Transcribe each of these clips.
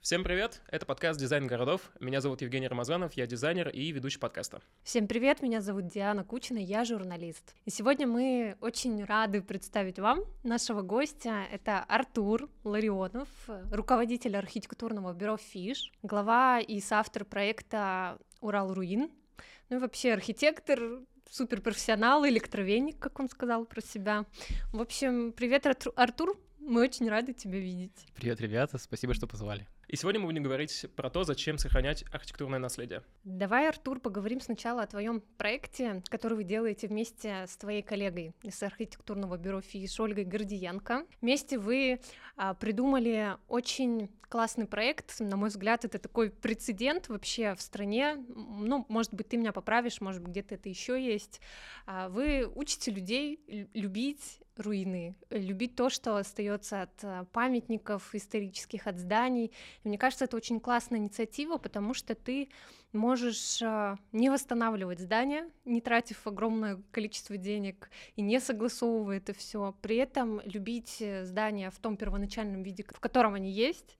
Всем привет, это подкаст «Дизайн городов». Меня зовут Евгений Рамазанов, я дизайнер и ведущий подкаста. Всем привет, меня зовут Диана Кучина, я журналист. И сегодня мы очень рады представить вам нашего гостя. Это Артур Ларионов, руководитель архитектурного бюро «Фиш», глава и соавтор проекта «Урал Руин», ну и вообще архитектор, суперпрофессионал, электровеник, как он сказал про себя. В общем, привет, Артур, мы очень рады тебя видеть. Привет, ребята, спасибо, что позвали. И сегодня мы будем говорить про то, зачем сохранять архитектурное наследие. Давай, Артур, поговорим сначала о твоем проекте, который вы делаете вместе с твоей коллегой из архитектурного бюро ФИШ Ольгой Гордиенко. Вместе вы а, придумали очень классный проект. На мой взгляд, это такой прецедент вообще в стране. Ну, может быть, ты меня поправишь, может быть, где-то это еще есть. А, вы учите людей любить руины, любить то, что остается от э, памятников исторических, от зданий. И мне кажется, это очень классная инициатива, потому что ты можешь э, не восстанавливать здания, не тратив огромное количество денег и не согласовывая это все, при этом любить э, здания в том первоначальном виде, в котором они есть,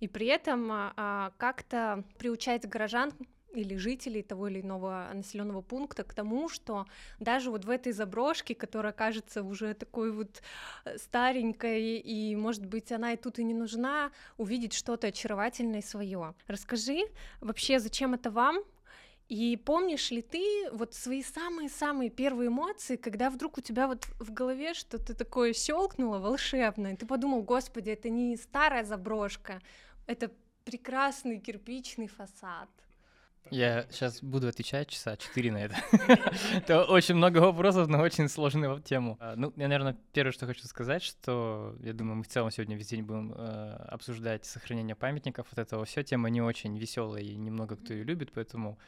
и при этом а, как-то приучать горожан или жителей того или иного населенного пункта к тому, что даже вот в этой заброшке, которая кажется уже такой вот э, старенькой, и, может быть, она и тут и не нужна, увидеть что-то очаровательное свое. Расскажи вообще, зачем это вам, и помнишь ли ты вот свои самые-самые первые эмоции, когда вдруг у тебя вот в голове что-то такое щелкнуло волшебное, ты подумал, господи, это не старая заброшка, это прекрасный кирпичный фасад. Я сейчас буду отвечать часа четыре на это. Это очень много вопросов, но очень сложная тему. А, ну, я, наверное, первое, что хочу сказать, что я думаю, мы в целом сегодня весь день будем э, обсуждать сохранение памятников. Вот этого все тема не очень веселая и немного кто ее любит, поэтому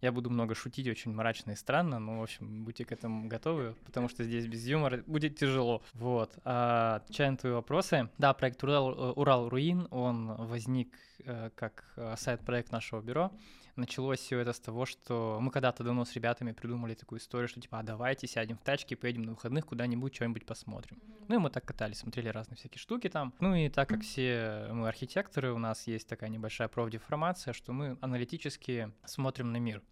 я буду много шутить, очень мрачно и странно, но, в общем, будьте к этому готовы, потому что здесь без юмора будет тяжело. Вот. А, отвечая на твои вопросы, да, проект Урал, э, Урал Руин, он возник э, как сайт-проект нашего бюро. Началось все это с того, что мы когда-то давно с ребятами придумали такую историю, что типа, а давайте сядем в тачке, поедем на выходных куда-нибудь, что-нибудь посмотрим. Mm-hmm. Ну и мы так катались, смотрели разные всякие штуки там. Ну и так как все мы архитекторы, у нас есть такая небольшая профдеформация, что мы аналитически смотрим на мир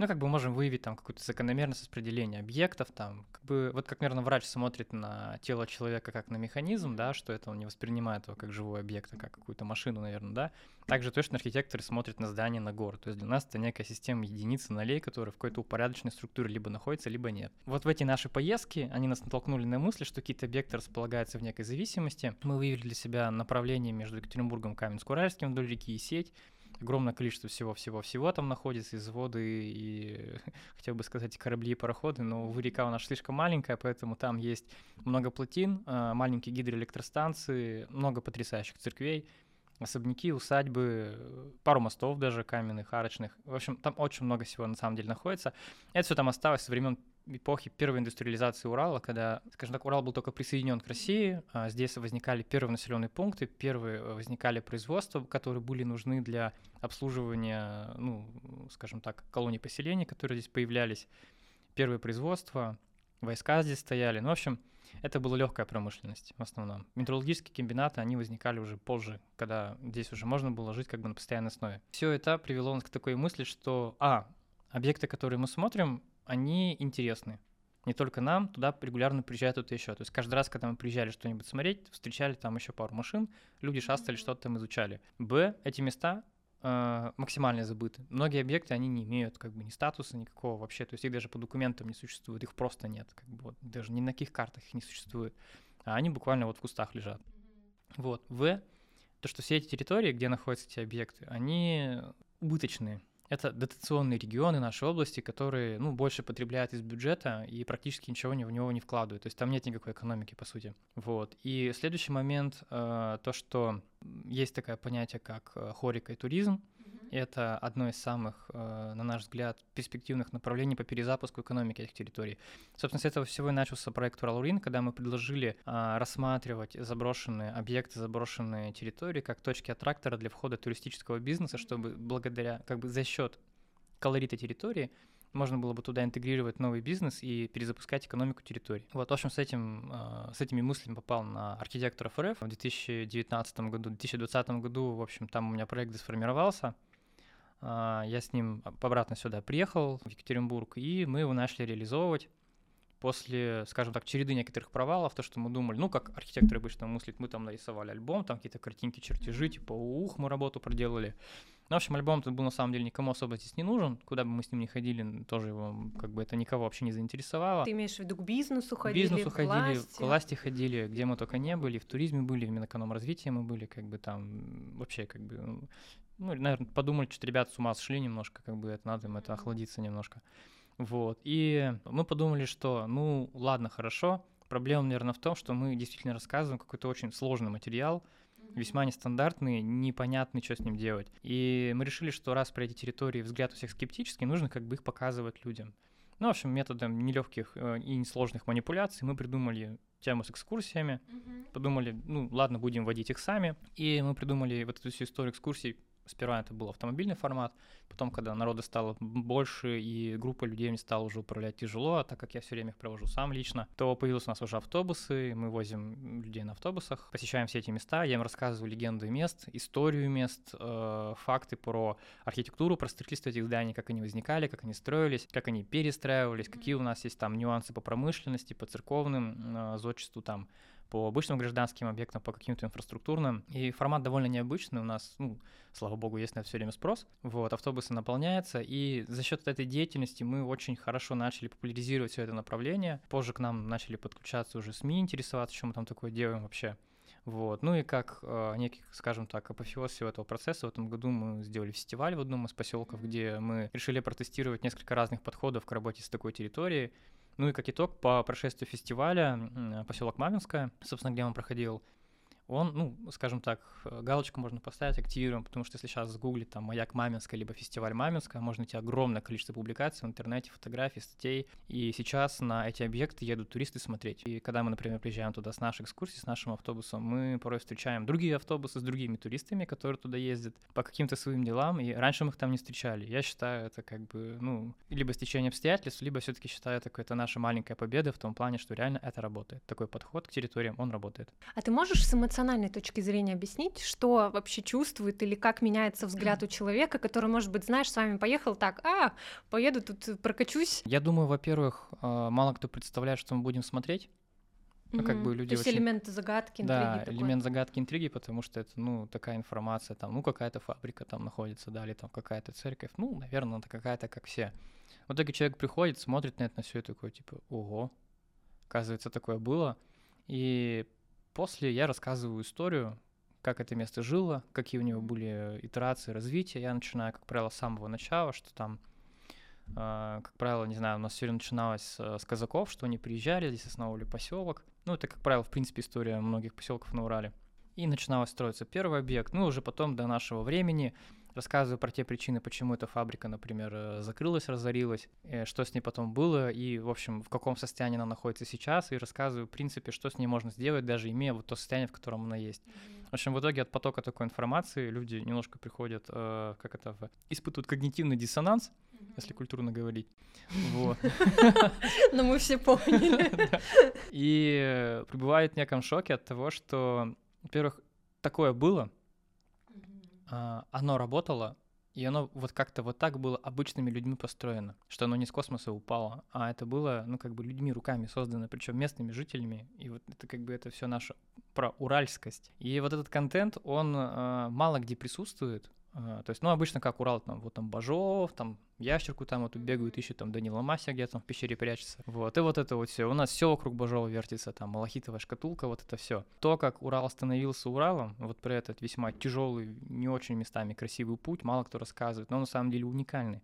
ну, как бы можем выявить там какую-то закономерность распределения объектов, там, как бы, вот как, наверное, врач смотрит на тело человека как на механизм, да, что это он не воспринимает его как живой объект, а как какую-то машину, наверное, да, также точно архитекторы смотрят на здание, на город, то есть для нас это некая система единицы нолей, которая в какой-то упорядоченной структуре либо находится, либо нет. Вот в эти наши поездки они нас натолкнули на мысли, что какие-то объекты располагаются в некой зависимости, мы выявили для себя направление между Екатеринбургом и Каменск-Уральским вдоль реки и сеть, огромное количество всего-всего-всего там находится, и заводы, и, хотел бы сказать, корабли, и пароходы, но, увы, река у нас слишком маленькая, поэтому там есть много плотин, а, маленькие гидроэлектростанции, много потрясающих церквей, особняки, усадьбы, пару мостов даже каменных, арочных. В общем, там очень много всего на самом деле находится. Это все там осталось со времен эпохи первой индустриализации Урала, когда, скажем так, Урал был только присоединен к России, а здесь возникали первые населенные пункты, первые э, возникали производства, которые были нужны для обслуживания, ну, скажем так, колоний поселений, которые здесь появлялись, первые производства, войска здесь стояли. Ну, в общем, это была легкая промышленность в основном. Металлургические комбинаты, они возникали уже позже, когда здесь уже можно было жить как бы на постоянной основе. Все это привело нас к такой мысли, что, а, объекты, которые мы смотрим, они интересны. Не только нам, туда регулярно приезжают кто-то еще. То есть каждый раз, когда мы приезжали что-нибудь смотреть, встречали там еще пару машин, люди шастали, что-то там изучали. Б, эти места э, максимально забыты. Многие объекты, они не имеют как бы ни статуса никакого вообще, то есть их даже по документам не существует, их просто нет, как бы вот, даже ни на каких картах их не существует, а они буквально вот в кустах лежат. Вот. В, то, что все эти территории, где находятся эти объекты, они убыточные это дотационные регионы нашей области, которые ну, больше потребляют из бюджета и практически ничего в него не вкладывают. То есть там нет никакой экономики, по сути. Вот. И следующий момент, э, то, что есть такое понятие, как э, хорика и туризм. Это одно из самых, э, на наш взгляд, перспективных направлений по перезапуску экономики этих территорий. Собственно, с этого всего и начался проект Уралурин, когда мы предложили а, рассматривать заброшенные объекты, заброшенные территории как точки аттрактора для входа туристического бизнеса, чтобы благодаря, как бы за счет колорита территории можно было бы туда интегрировать новый бизнес и перезапускать экономику территории. Вот, в общем, с, этим, э, с этими мыслями попал на архитекторов РФ в 2019 году, в 2020 году, в общем, там у меня проект сформировался. А, я с ним обратно сюда приехал, в Екатеринбург, и мы его начали реализовывать после, скажем так, череды некоторых провалов, то, что мы думали, ну, как архитекторы обычно мыслят, мы там нарисовали альбом, там какие-то картинки, чертежи, типа, ух, мы работу проделали. Ну, в общем, альбом тут был на самом деле никому особо здесь не нужен, куда бы мы с ним ни ходили, тоже его, как бы, это никого вообще не заинтересовало. Ты имеешь в виду к бизнесу К ходили, бизнесу к ходили, власти? к власти ходили, где мы только не были, в туризме были, в Минэкономразвитии мы были, как бы там вообще как бы, ну, наверное, подумали, что ребята с ума сошли немножко, как бы это надо им это охладиться немножко. Вот. И мы подумали, что, ну, ладно, хорошо. Проблема, наверное, в том, что мы действительно рассказываем какой-то очень сложный материал, весьма нестандартный, непонятный, что с ним делать. И мы решили, что раз про эти территории взгляд у всех скептический, нужно как бы их показывать людям. Ну, в общем, методом нелегких э, и несложных манипуляций мы придумали тему с экскурсиями, Мгм. подумали, ну, ладно, будем вводить их сами. И мы придумали вот эту всю историю экскурсий. Сперва это был автомобильный формат, потом, когда народа стало больше и группа людей не стала уже управлять тяжело, а так как я все время их провожу сам лично, то появились у нас уже автобусы, мы возим людей на автобусах, посещаем все эти места, я им рассказываю легенды мест, историю мест, э, факты про архитектуру, про строительство этих зданий, как они возникали, как они строились, как они перестраивались, какие у нас есть там нюансы по промышленности, по церковным, э, зодчеству там, по обычным гражданским объектам, по каким-то инфраструктурным. И формат довольно необычный. У нас, ну, слава богу, есть на все время спрос. Вот, автобусы наполняются. И за счет этой деятельности мы очень хорошо начали популяризировать все это направление. Позже к нам начали подключаться уже СМИ, интересоваться, что мы там такое делаем вообще. Вот. Ну и как э, некий, скажем так, апофеоз всего этого процесса, в этом году мы сделали фестиваль в одном из поселков, где мы решили протестировать несколько разных подходов к работе с такой территорией. Ну и как итог, по прошествию фестиваля поселок Маминское, собственно, где он проходил, он, ну, скажем так, э, галочку можно поставить, активируем, потому что если сейчас загуглить там «Маяк Маминская» либо «Фестиваль Маминская», можно найти огромное количество публикаций в интернете, фотографий, статей, и сейчас на эти объекты едут туристы смотреть. И когда мы, например, приезжаем туда с нашей экскурсии, с нашим автобусом, мы порой встречаем другие автобусы с другими туристами, которые туда ездят по каким-то своим делам, и раньше мы их там не встречали. Я считаю, это как бы, ну, либо стечение обстоятельств, либо все таки считаю, это какая-то наша маленькая победа в том плане, что реально это работает. Такой подход к территориям, он работает. А ты можешь с эмоциональной точки зрения объяснить, что вообще чувствует или как меняется взгляд у человека, который, может быть, знаешь, с вами поехал так, а, поеду тут прокачусь. Я думаю, во-первых, э, мало кто представляет, что мы будем смотреть. Ну, как бы люди То есть очень- элементы загадки, интриги. Да, такой. элемент загадки, интриги, потому что это, ну, такая информация, там, ну, какая-то фабрика там находится, да, или там какая-то церковь, ну, наверное, это какая-то, как все. В итоге человек приходит, смотрит на это, на все и такой, типа, ого, оказывается, такое было. И после я рассказываю историю, как это место жило, какие у него были итерации развития. Я начинаю, как правило, с самого начала, что там а, как правило, не знаю, у нас все начиналось с, с казаков, что они приезжали, здесь основывали поселок. Ну, это, как правило, в принципе, история многих поселков на Урале. И начиналось строиться первый объект. Ну, уже потом до нашего времени рассказываю про те причины, почему эта фабрика, например, э, закрылась, разорилась, э, что с ней потом было, и, в общем, в каком состоянии она находится сейчас, и рассказываю, в принципе, что с ней можно сделать, даже имея вот то состояние, в котором она есть. В общем, в итоге от потока такой информации люди немножко приходят, э, как это, в- испытывают когнитивный диссонанс, если культурно говорить. Вот. Но мы все поняли. И э, пребывает в неком шоке от того, что, во-первых, такое было, оно работало, и оно вот как-то вот так было обычными людьми построено, что оно не с космоса упало, а это было, ну, как бы людьми руками создано, причем местными жителями, и вот это как бы это все наша про уральскость. И вот этот контент, он а, мало где присутствует, а, то есть, ну, обычно как Урал, там, вот там Бажов, там ящерку там вот бегают, ищут там Данила Мася где-то там в пещере прячется. Вот, и вот это вот все. У нас все вокруг Бажова вертится, там малахитовая шкатулка, вот это все. То, как Урал становился Уралом, вот про этот весьма тяжелый, не очень местами красивый путь, мало кто рассказывает, но он на самом деле уникальный.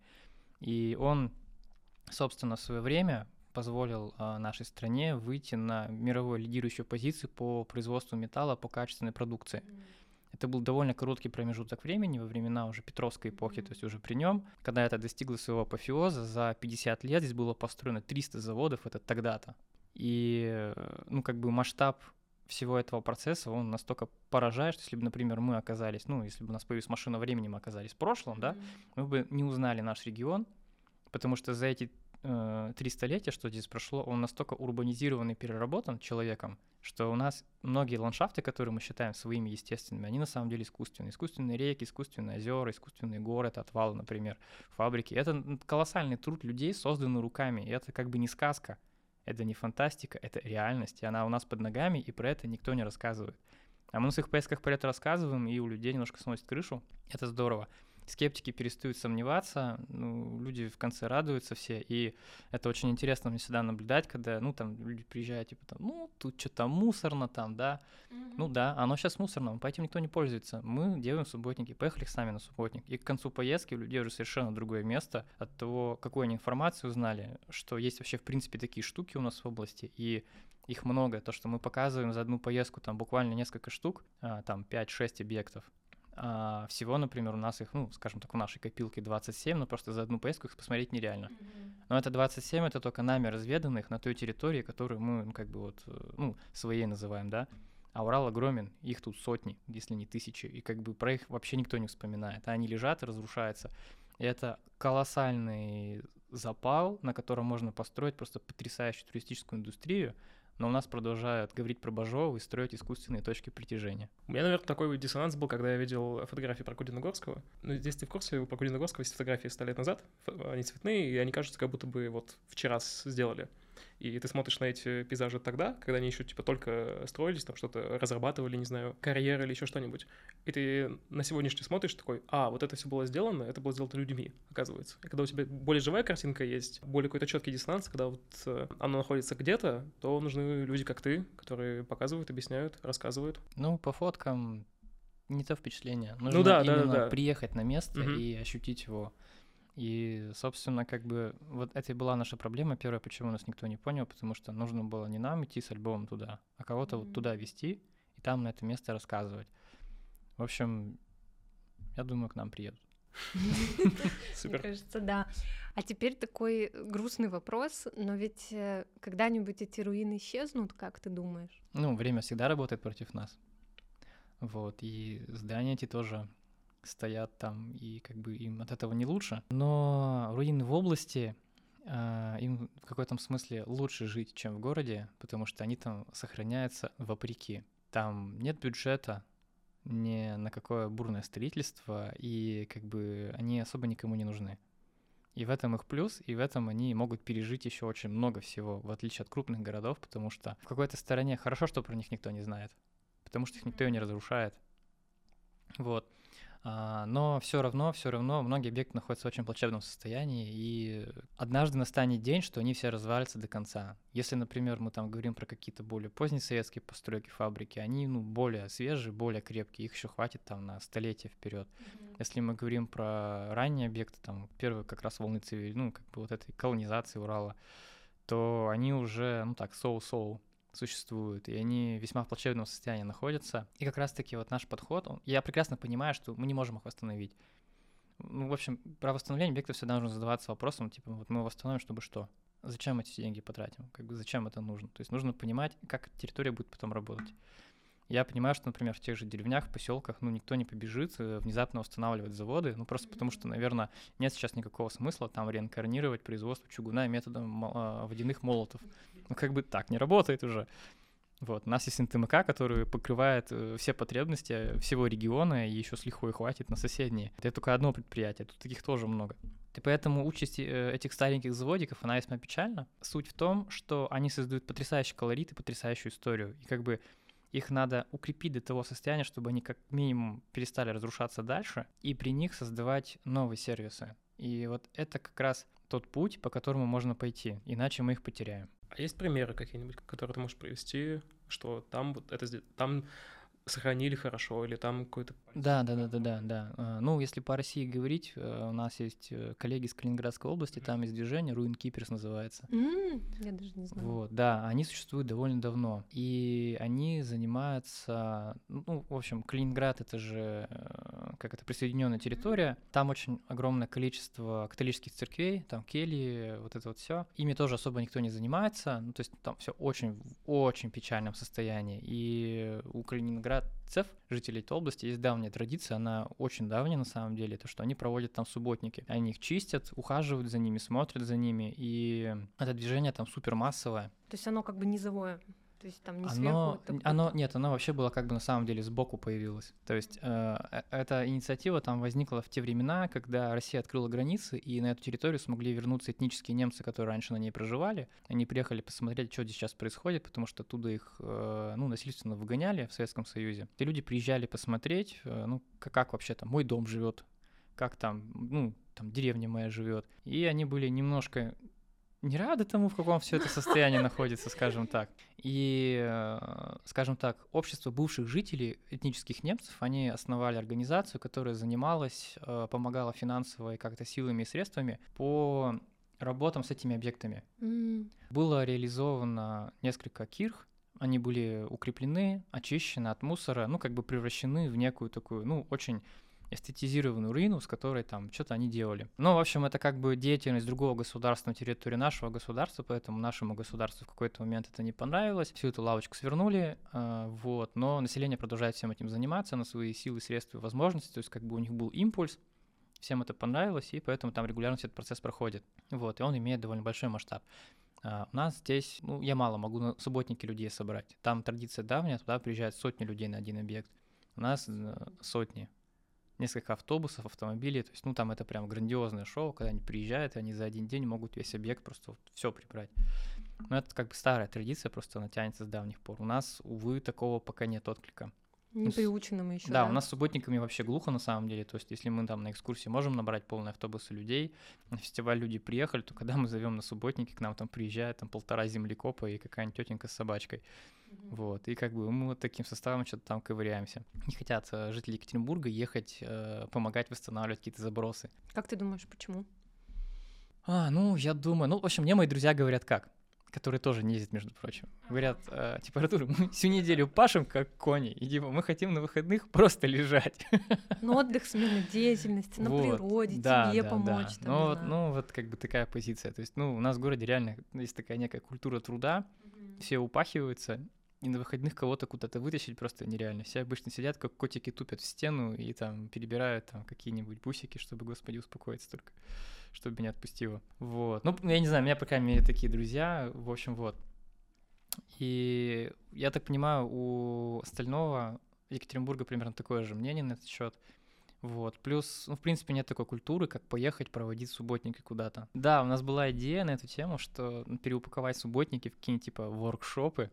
И он, собственно, в свое время позволил а, нашей стране выйти на мировую лидирующую позицию по производству металла по качественной продукции. Это был довольно короткий промежуток времени во времена уже Петровской эпохи, то есть уже при нем, когда это достигло своего апофеоза, за 50 лет здесь было построено 300 заводов, это тогда-то. И, ну, как бы масштаб всего этого процесса, он настолько поражает, что если бы, например, мы оказались, ну, если бы у нас появилась машина времени, мы оказались в прошлом, да, мы бы не узнали наш регион, Потому что за эти три столетия, что здесь прошло, он настолько урбанизирован и переработан человеком, что у нас многие ландшафты, которые мы считаем своими естественными, они на самом деле искусственные. Искусственные реки, искусственные озера, искусственные горы, это отвалы, например, фабрики. Это колоссальный труд людей, созданный руками. И это как бы не сказка, это не фантастика, это реальность. И она у нас под ногами, и про это никто не рассказывает. А мы на своих поездках про это рассказываем, и у людей немножко сносит крышу. Это здорово скептики перестают сомневаться, ну, люди в конце радуются все, и это очень интересно мне всегда наблюдать, когда, ну, там, люди приезжают, типа, там, ну, тут что-то мусорно там, да, mm-hmm. ну, да, оно сейчас мусорно, по этим никто не пользуется, мы делаем субботники, поехали сами на субботник, и к концу поездки у людей уже совершенно другое место от того, какую они информацию узнали, что есть вообще, в принципе, такие штуки у нас в области, и их много, то, что мы показываем за одну поездку, там буквально несколько штук, а, там 5-6 объектов, а, всего, например, у нас их, ну, скажем так, в нашей копилке 27, но просто за одну поездку их посмотреть нереально. Mm-hmm. Но это 27, это только нами разведанных на той территории, которую мы, ну, как бы вот, э, ну, своей называем, да. А Урал огромен, их тут сотни, если не тысячи, и как бы про их вообще никто не вспоминает. А они лежат и разрушаются. И это колоссальный запал, на котором можно построить просто потрясающую туристическую индустрию, но у нас продолжают говорить про Бажова и строить искусственные точки притяжения. У меня, наверное, такой диссонанс был, когда я видел фотографии про Кудиногорского. Ну, здесь ты в курсе, про Кудиногорского есть фотографии 100 лет назад, они цветные, и они кажутся, как будто бы вот вчера сделали. И ты смотришь на эти пейзажи тогда, когда они еще типа только строились, там что-то разрабатывали, не знаю, карьеры или еще что-нибудь. И ты на сегодняшний смотришь такой, а, вот это все было сделано, это было сделано людьми, оказывается. И когда у тебя более живая картинка есть, более какой-то четкий диссонанс, когда вот э, оно находится где-то, то нужны люди, как ты, которые показывают, объясняют, рассказывают. Ну, по фоткам не то впечатление. Нужно ну, да, именно да, да. приехать на место угу. и ощутить его. И, собственно, как бы вот это и была наша проблема. Первое, почему нас никто не понял, потому что нужно было не нам идти с альбомом туда, а кого-то mm-hmm. вот туда вести и там на это место рассказывать. В общем, я думаю, к нам приедут. Мне кажется, да. А теперь такой грустный вопрос, но ведь э, когда-нибудь эти руины исчезнут, как ты думаешь? Ну, время всегда работает против нас. Вот, и здания эти тоже стоят там, и как бы им от этого не лучше. Но руины в области, э, им в каком-то смысле лучше жить, чем в городе, потому что они там сохраняются вопреки. Там нет бюджета ни на какое бурное строительство, и как бы они особо никому не нужны. И в этом их плюс, и в этом они могут пережить еще очень много всего, в отличие от крупных городов, потому что в какой-то стороне хорошо, что про них никто не знает, потому что их никто и не разрушает. Вот. А, но все равно, все равно многие объекты находятся в очень плачевном состоянии, и однажды настанет день, что они все развалятся до конца. Если, например, мы там говорим про какие-то более поздние советские постройки, фабрики, они ну, более свежие, более крепкие, их еще хватит там на столетия вперед. Mm-hmm. Если мы говорим про ранние объекты, там первые как раз волны цивиль, ну, как бы вот этой колонизации Урала, то они уже, ну так, соу-соу существуют, и они весьма в плачевном состоянии находятся. И как раз-таки вот наш подход, он, я прекрасно понимаю, что мы не можем их восстановить. Ну, в общем, про восстановление объекта всегда нужно задаваться вопросом, типа, вот мы восстановим, чтобы что? Зачем эти деньги потратим? Как бы зачем это нужно? То есть нужно понимать, как территория будет потом работать. Я понимаю, что, например, в тех же деревнях, поселках, ну, никто не побежит э, внезапно устанавливать заводы, ну, просто потому что, наверное, нет сейчас никакого смысла там реинкарнировать производство чугуна методом а, водяных молотов. Ну, как бы так не работает уже. Вот, у нас есть НТМК, который покрывает э, все потребности всего региона, и еще с лихвой хватит на соседние. Это только одно предприятие, тут таких тоже много. И поэтому участь э, этих стареньких заводиков, она весьма печальна. Суть в том, что они создают потрясающий колорит и потрясающую историю. И как бы их надо укрепить до того состояния, чтобы они как минимум перестали разрушаться дальше, и при них создавать новые сервисы. И вот это как раз тот путь, по которому можно пойти, иначе мы их потеряем. А есть примеры какие-нибудь, которые ты можешь привести, что там вот это там сохранили хорошо, или там какой-то... Да, да, да, да, да, да. Ну, если по России говорить, э, у нас есть э, коллеги из Калининградской области, там есть движение, Ruin Keepers называется. Mm, я даже не знаю. Вот, да, они существуют довольно давно, и они занимаются, ну, в общем, Калининград — это же э, как это, присоединенная территория. Там очень огромное количество католических церквей, там кельи, вот это вот все. Ими тоже особо никто не занимается. Ну, то есть там все очень, в очень печальном состоянии. И у калининградцев, жителей этой области, есть давняя традиция, она очень давняя на самом деле, то, что они проводят там субботники. Они их чистят, ухаживают за ними, смотрят за ними, и это движение там супер массовое. То есть оно как бы низовое. То есть там не оно, сверху. оно, нет, оно вообще было как бы на самом деле сбоку появилось. То есть э, э, эта инициатива там возникла в те времена, когда Россия открыла границы, и на эту территорию смогли вернуться этнические немцы, которые раньше на ней проживали. Они приехали посмотреть, что здесь сейчас происходит, потому что оттуда их э, ну, насильственно выгоняли в Советском Союзе. И люди приезжали посмотреть, э, ну, как, как вообще там мой дом живет, как там, ну, там деревня моя живет. И они были немножко не рады тому, в каком все это состояние находится, скажем так. И, э, скажем так, общество бывших жителей этнических немцев, они основали организацию, которая занималась, э, помогала финансово и как-то силами и средствами по работам с этими объектами. М, Было реализовано несколько кирх, они были укреплены, очищены от мусора, ну, как бы превращены в некую такую, ну, очень эстетизированную руину, с которой там что-то они делали. Ну, в общем, это как бы деятельность другого государства на территории нашего государства, поэтому нашему государству в какой-то момент это не понравилось. Всю эту лавочку свернули, э, вот, но население продолжает всем этим заниматься на свои силы, средства и возможности, то есть как бы у них был импульс, всем это понравилось, и поэтому там регулярно этот процесс проходит. Вот, и он имеет довольно большой масштаб. А, У нас здесь, ну, я мало могу на субботники людей собрать. Там традиция давняя, туда приезжают сотни людей на один объект. У нас э, сотни. Несколько автобусов, автомобилей. То есть, ну, там это прям грандиозное шоу, когда они приезжают, и они за один день могут весь объект просто все прибрать. Но это как бы старая традиция, просто она тянется с давних пор. У нас, увы, такого пока нет отклика. Не с- приучены мы еще. Да, у нас с субботниками вообще глухо на самом деле. То есть, если мы там на экскурсии можем набрать полный автобусы людей, на фестиваль люди приехали, то когда мы зовем на субботники, к нам там приезжает там полтора землекопа и какая-нибудь тетенька с собачкой. Вот. И как бы мы вот таким составом что-то там ковыряемся. Не хотят э, жители Екатеринбурга ехать, э, помогать восстанавливать какие-то забросы. Как ты думаешь, почему? А, ну, я думаю, ну, в общем, мне мои друзья говорят как которые тоже не ездят, между прочим. Говорят, э, типа, Артур, мы всю неделю пашем, как кони, и типа, мы хотим на выходных просто лежать. Ну, отдых, смена деятельности, на Вот, природе, да, тебе да, помочь. да. там, Ну, вот, ну, вот как бы такая позиция. То есть, ну, у нас в городе реально есть такая некая культура труда, все упахиваются, и на выходных кого-то куда-то вытащить просто нереально. Все обычно сидят, как котики тупят в стену и там перебирают там какие-нибудь бусики, чтобы, господи, успокоиться только, чтобы меня отпустило. Вот. Ну, я не знаю, у меня, по крайней мере, такие друзья. В общем, вот. И я так понимаю, у остального Екатеринбурга примерно такое же мнение на этот счет. Вот. Плюс, ну, в принципе, нет такой культуры, как поехать проводить субботники куда-то. Да, у нас была идея на эту тему, что ну, переупаковать субботники в какие-нибудь типа воркшопы,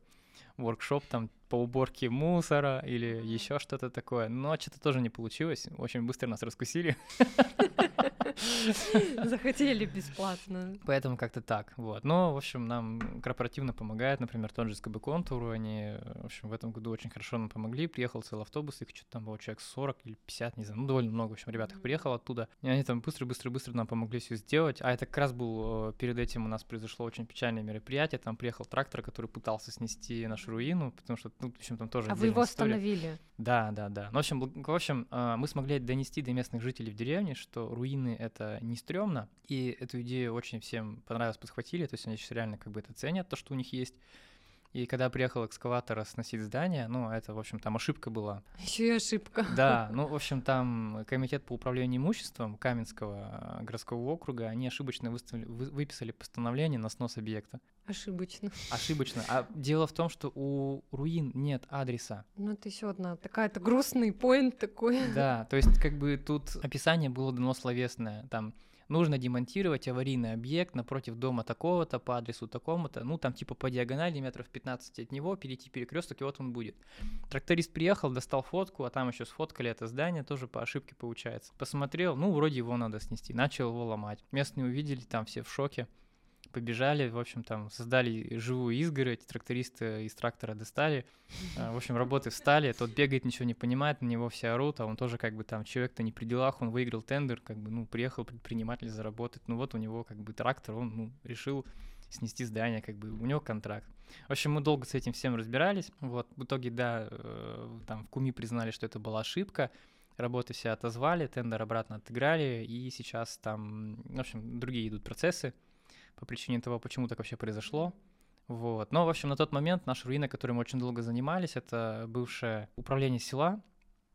воркшоп там по уборке мусора или еще что-то такое. Но что-то тоже не получилось. Очень быстро нас раскусили. Захотели бесплатно. Поэтому как-то так, вот. Но, в общем, нам корпоративно помогает, например, тот же СКБ Контуру, они, в общем, в этом году очень хорошо нам помогли, приехал целый автобус, их что-то там было человек 40 или 50, не знаю, ну, довольно много, в общем, ребят их приехало оттуда, и они там быстро-быстро-быстро нам помогли все сделать, а это как раз был, э, перед этим у нас произошло очень печальное мероприятие, там приехал трактор, который пытался снести нашу руину, потому что, ну, в общем, там тоже А вы его история. остановили? Да, да, да. Ну, в общем, в общем, э, мы смогли донести до местных жителей в деревне, что руины — это не стрёмно, и эту идею очень всем понравилось, подхватили, то есть они сейчас реально как бы это ценят, то, что у них есть. И когда приехал экскаватор сносить здание, ну, это, в общем, там ошибка была. Еще и ошибка. Да, ну, в общем, там комитет по управлению имуществом Каменского э, городского округа, они ошибочно выставили, вы- выписали постановление на снос объекта. Ошибочно. Ошибочно. А дело в том, что у руин нет адреса. Ну, это еще одна такая-то грустный поинт такой. Да, то есть как бы тут описание было дано словесное, там нужно демонтировать аварийный объект напротив дома такого-то по адресу такому-то, ну там типа по диагонали метров 15 от него, перейти перекресток, и вот он будет. Тракторист приехал, достал фотку, а там еще сфоткали это здание, тоже по ошибке получается. Посмотрел, ну вроде его надо снести, начал его ломать. Местные увидели, там все в шоке. Побежали, в общем, там создали живую изгородь, трактористы из трактора достали, а, В общем, работы встали, тот бегает, ничего не понимает, на него все орут, а он тоже как бы там человек-то не при делах, он выиграл тендер, как бы, ну, приехал предприниматель заработать, ну вот у него как бы трактор, он, ну, решил снести здание, как бы у него контракт. В общем, мы долго с этим всем разбирались, вот, в итоге, да, э, там в Куми признали, что это была ошибка, работы все отозвали, тендер обратно отыграли, и сейчас там, в общем, другие идут процессы по причине того, почему так вообще произошло. Вот. Но, в общем, на тот момент наша руина, которой мы очень долго занимались, это бывшее управление села,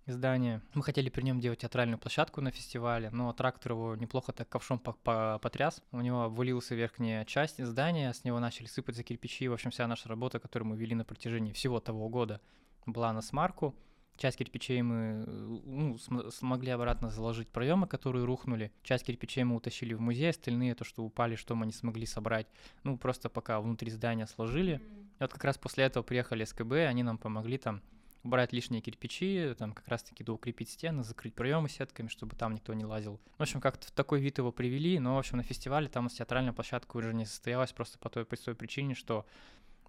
здание. Мы хотели при нем делать театральную площадку на фестивале, но трактор его неплохо так ковшом потряс. У него обвалился верхняя часть здания, с него начали сыпаться кирпичи. В общем, вся наша работа, которую мы вели на протяжении всего того года, была на смарку. Часть кирпичей мы ну, смогли обратно заложить проемы, которые рухнули. Часть кирпичей мы утащили в музей, остальные то, что упали, что мы не смогли собрать, ну просто пока внутри здания сложили. И вот как раз после этого приехали СКБ, они нам помогли там убрать лишние кирпичи, там как раз-таки доукрепить стены, закрыть проемы сетками, чтобы там никто не лазил. В общем, как-то в такой вид его привели, но, в общем, на фестивале там у нас театральная площадка уже не состоялась просто по той простой причине, что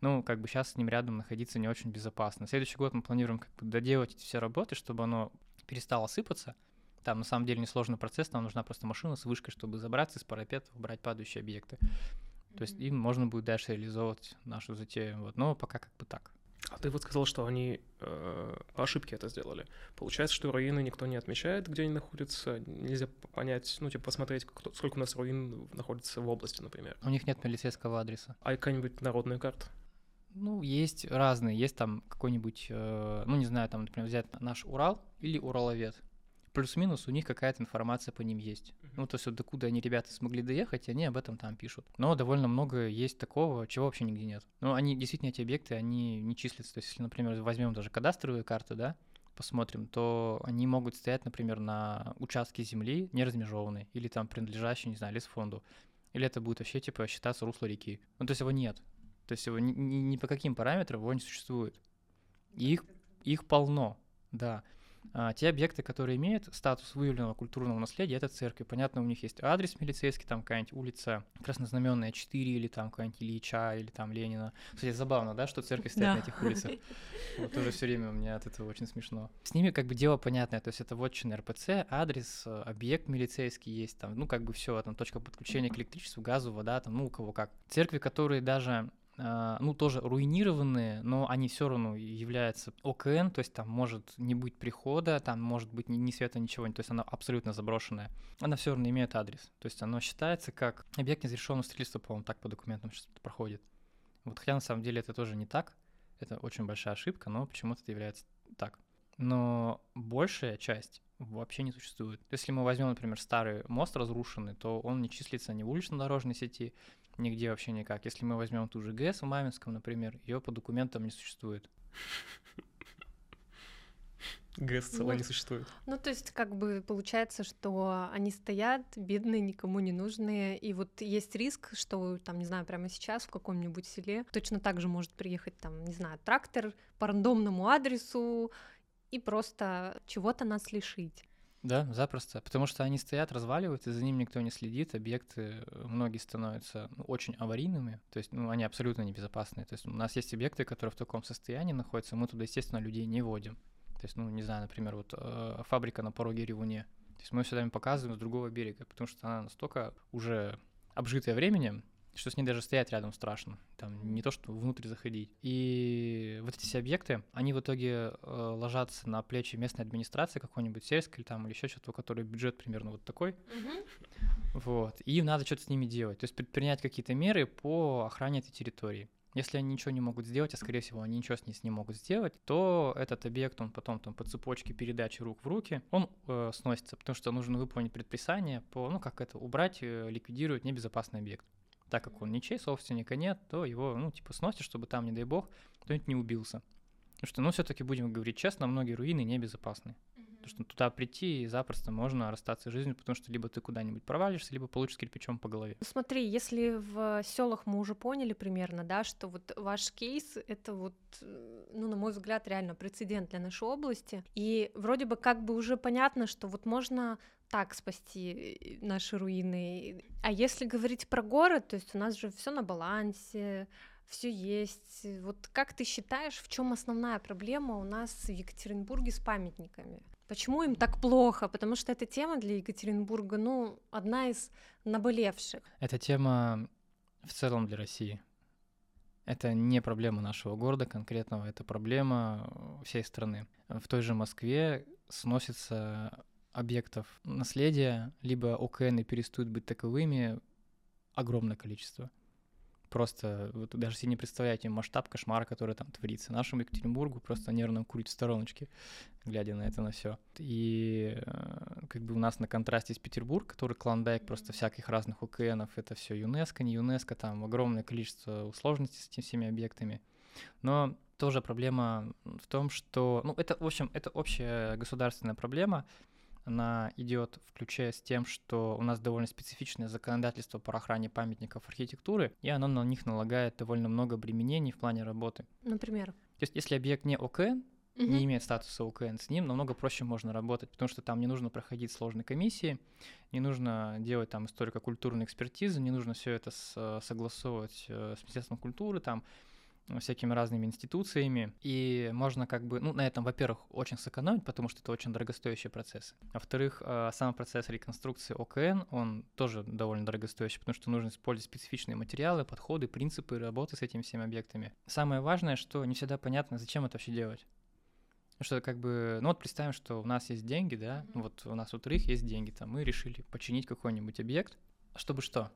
ну, как бы сейчас с ним рядом находиться не очень безопасно. следующий год мы планируем как бы доделать эти все работы, чтобы оно перестало сыпаться. Там на самом деле несложный процесс, нам нужна просто машина с вышкой, чтобы забраться из парапета, убрать падающие объекты. То есть им можно будет дальше реализовывать нашу затею. Вот. Но пока как бы так. А ты вот сказал, что они э, по ошибке это сделали. Получается, что руины никто не отмечает, где они находятся. Нельзя понять, ну, типа, посмотреть, кто, сколько у нас руин находится в области, например. У них нет милицейского адреса. А какая-нибудь народная карта? Ну, есть разные. Есть там какой-нибудь, э, ну, не знаю, там, например, взять наш Урал или Ураловед. Плюс-минус у них какая-то информация по ним есть. Ну, то есть вот докуда они, ребята, смогли доехать, они об этом там пишут. Но довольно много есть такого, чего вообще нигде нет. Ну, они, действительно, эти объекты, они не числятся. То есть, если, например, возьмем даже кадастровые карты, да, посмотрим, то они могут стоять, например, на участке земли не размежеванной или там принадлежащей, не знаю, лесфонду. Или это будет вообще, типа, считаться русло реки. Ну, то есть его нет. То есть его ни, ни, ни по каким параметрам его не существует. И их, их полно, да. А, те объекты, которые имеют статус выявленного культурного наследия, это церкви. Понятно, у них есть адрес милицейский, там какая-нибудь улица Краснознаменная 4, или там какая-нибудь Ильича, или там Ленина. Кстати, забавно, да, что церкви стоят да. на этих улицах. Вот тоже все время у меня от этого очень смешно. С ними как бы дело понятное, то есть это вотчина РПЦ, адрес, объект милицейский есть, там, ну как бы все, там точка подключения к электричеству, газу, вода, там, ну у кого как. Церкви, которые даже ну, тоже руинированные, но они все равно являются ОКН, то есть там может не быть прихода, там может быть ни, света, ничего, то есть она абсолютно заброшенная. Она все равно имеет адрес, то есть оно считается как объект незавершенного строительства, по-моему, так по документам сейчас проходит. Вот хотя на самом деле это тоже не так, это очень большая ошибка, но почему-то это является так. Но большая часть вообще не существует. Если мы возьмем, например, старый мост разрушенный, то он не числится ни в улично-дорожной сети, Нигде вообще никак. Если мы возьмем ту же ГЭС в Маменском, например, ее по документам не существует. ГЭС целая не существует. Ну, то есть, как бы получается, что они стоят, бедные, никому не нужные, и вот есть риск, что, там, не знаю, прямо сейчас в каком-нибудь селе точно так же может приехать, там, не знаю, трактор по рандомному адресу и просто чего-то нас лишить. Да, запросто. Потому что они стоят, разваливаются, за ним никто не следит, объекты э, многие становятся ну, очень аварийными, то есть ну, они абсолютно небезопасные. То есть у нас есть объекты, которые в таком состоянии находятся, мы туда, естественно, людей не водим. То есть, ну, не знаю, например, вот э, фабрика на пороге Ревуне. То есть мы всегда им показываем с другого берега, потому что она настолько уже обжитая временем, что с ней даже стоять рядом страшно. Там не то, что внутрь заходить. И вот эти все объекты, они в итоге э, ложатся на плечи местной администрации какой-нибудь сельской там или еще что-то, у которой бюджет примерно вот такой. Вот. И им надо что-то с ними делать. То есть предпринять какие-то меры по охране этой территории. Если они ничего не могут сделать, а скорее всего они ничего с ней не могут сделать, то этот объект, он потом там по цепочке передачи рук в руки, он э, сносится, потому что нужно выполнить предписание по, ну как это, убрать, э, ликвидировать небезопасный объект так как он ничей, собственника нет, то его, ну, типа, сносят, чтобы там, не дай бог, кто-нибудь не убился. Потому что, ну, все-таки будем говорить честно, многие руины небезопасны. Потому что туда прийти и запросто можно расстаться с жизнью, потому что либо ты куда-нибудь провалишься, либо получишь кирпичом по голове. Ну, смотри, если в селах мы уже поняли примерно, да, что вот ваш кейс это вот, ну, на мой взгляд, реально прецедент для нашей области. И вроде бы как бы уже понятно, что вот можно так спасти э, наши руины. А если говорить про город, то есть у нас же все на балансе, все есть. Вот как ты считаешь, в чем основная проблема у нас в Екатеринбурге с памятниками? Почему им так плохо? Потому что эта тема для Екатеринбурга, ну, одна из наболевших. Эта тема в целом для России. Это не проблема нашего города конкретного, это проблема всей страны. В той же Москве сносится объектов наследия, либо ОКН перестают быть таковыми огромное количество. Просто вот даже себе не представляете масштаб кошмара, который там творится. Нашему Екатеринбургу просто нервно курить в стороночке, глядя на это на все. И э, как бы у нас на контрасте с Петербург, который клондайк просто всяких разных ОКНов, это все ЮНЕСКО, не ЮНЕСКо, там огромное количество сложностей с этими всеми объектами. Но тоже проблема в том, что, ну, это, в общем, это общая государственная проблема, она идет, включая с тем, что у нас довольно специфичное законодательство по охране памятников архитектуры, и оно на них налагает довольно много обременений в плане работы. Например? То есть, если объект не ОКН, угу. не имеет статуса ОКН, с ним намного проще можно работать, потому что там не нужно проходить сложные комиссии, не нужно делать там историко-культурную экспертизу, не нужно все это согласовывать э, с Министерством культуры, там всякими разными институциями, и можно как бы, ну, на этом, во-первых, очень сэкономить, потому что это очень дорогостоящий процесс. Во-вторых, э, сам процесс реконструкции ОКН, он тоже довольно дорогостоящий, потому что нужно использовать специфичные материалы, подходы, принципы работы с этими всеми объектами. Самое важное, что не всегда понятно, зачем это вообще делать. Что как бы, ну вот представим, что у нас есть деньги, да, вот у нас у троих есть деньги, там мы решили починить какой-нибудь объект, чтобы что?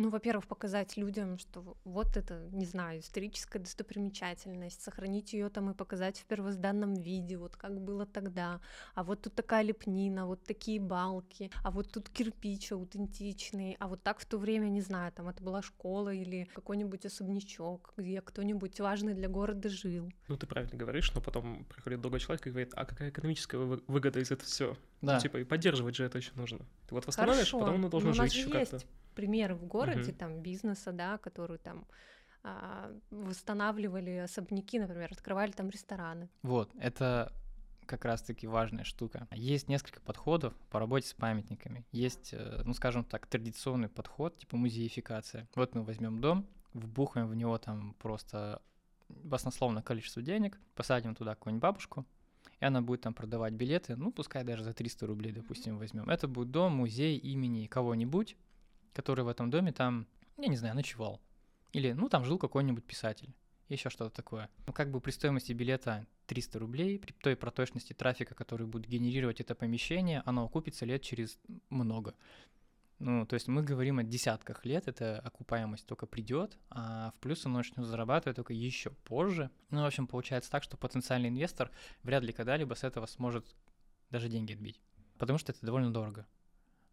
Ну, во-первых, показать людям, что вот это, не знаю, историческая достопримечательность, сохранить ее там и показать в первозданном виде, вот как было тогда. А вот тут такая лепнина, вот такие балки, а вот тут кирпич аутентичный, а вот так в то время, не знаю, там это была школа или какой-нибудь особнячок, где кто-нибудь важный для города жил. Ну, ты правильно говоришь, но потом приходит другой человек и говорит, а какая экономическая выгода из этого все? Да. Ну, типа, и поддерживать же это еще нужно. Ты вот восстановишь, Хорошо. потом он должен жить еще как-то примеры в городе, угу. там, бизнеса, да, которые там а, восстанавливали особняки, например, открывали там рестораны. Вот, это как раз-таки важная штука. Есть несколько подходов по работе с памятниками. Есть, э, ну, скажем так, традиционный подход, типа музеификация. Вот мы возьмем дом, вбухаем в него там просто баснословное количество денег, посадим туда какую-нибудь бабушку, и она будет там продавать билеты, ну, пускай даже за 300 рублей, допустим, возьмем. Это будет дом, музей имени кого-нибудь, который в этом доме там, я не знаю, ночевал. Или, ну, там жил какой-нибудь писатель. Еще что-то такое. Ну, как бы при стоимости билета 300 рублей, при той проточности трафика, который будет генерировать это помещение, оно окупится лет через много. Ну, то есть мы говорим о десятках лет, эта окупаемость только придет, а в плюс он начнет зарабатывать только еще позже. Ну, в общем, получается так, что потенциальный инвестор вряд ли когда-либо с этого сможет даже деньги отбить, потому что это довольно дорого.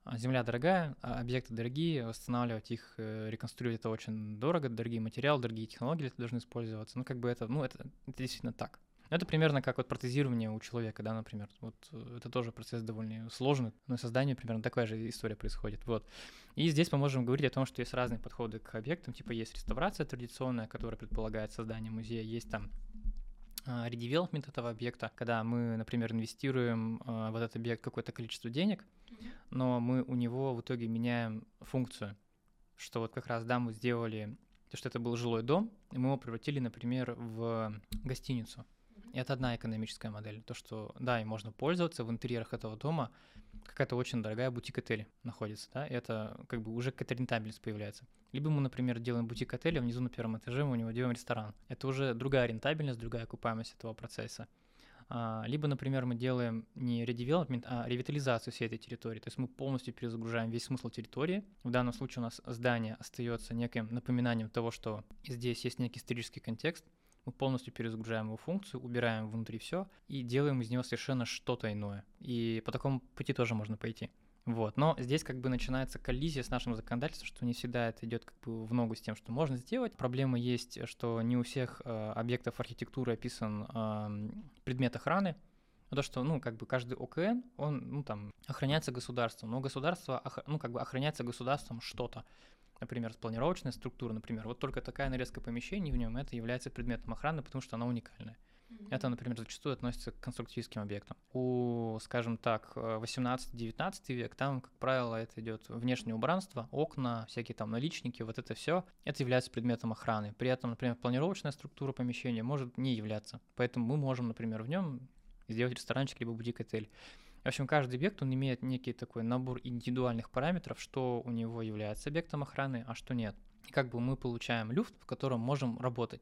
А, земля дорогая, а объекты дорогие, восстанавливать их, э, реконструировать это очень дорого, дорогие материалы, дорогие технологии должны использоваться. Ну, как бы это, ну, это, это действительно так. Это примерно как вот протезирование у человека, да, например. Вот э, это тоже процесс довольно сложный, но создание примерно такая же история происходит. Вот. И здесь мы можем говорить о том, что есть разные подходы к объектам, типа есть реставрация традиционная, которая предполагает создание музея, есть там редевелопмент этого объекта, когда мы, например, инвестируем в этот объект какое-то количество денег, но мы у него в итоге меняем функцию, что вот как раз, да, мы сделали, то, что это был жилой дом, и мы его превратили, например, в гостиницу. И это одна экономическая модель. То, что, да, и можно пользоваться в интерьерах этого дома, какая-то очень дорогая бутик-отель находится, да, и это как бы уже какая-то рентабельность появляется. Либо мы, например, делаем бутик-отель, а внизу на первом этаже мы у него делаем ресторан. Это уже другая рентабельность, другая окупаемость этого процесса. А, либо, например, мы делаем не редевелопмент, а ревитализацию всей этой территории. То есть мы полностью перезагружаем весь смысл территории. В данном случае у нас здание остается неким напоминанием того, что здесь есть некий исторический контекст, мы полностью перезагружаем его функцию, убираем внутри все и делаем из него совершенно что-то иное. И по такому пути тоже можно пойти. Вот. Но здесь как бы начинается коллизия с нашим законодательством, что не всегда это идет как бы в ногу с тем, что можно сделать. Проблема есть, что не у всех э, объектов архитектуры описан э, предмет охраны. То, что, ну, как бы каждый ОКН, он, ну, там, охраняется государством, но государство, ну, как бы охраняется государством что-то например, планировочная структура, например, вот только такая нарезка помещений в нем это является предметом охраны, потому что она уникальная. Mm-hmm. Это, например, зачастую относится к конструктивским объектам. У, скажем так, 18-19 век, там, как правило, это идет внешнее убранство, окна, всякие там наличники, вот это все, это является предметом охраны. При этом, например, планировочная структура помещения может не являться. Поэтому мы можем, например, в нем сделать ресторанчик либо бутик-отель. В общем, каждый объект, он имеет некий такой набор индивидуальных параметров, что у него является объектом охраны, а что нет. И как бы мы получаем люфт, в котором можем работать.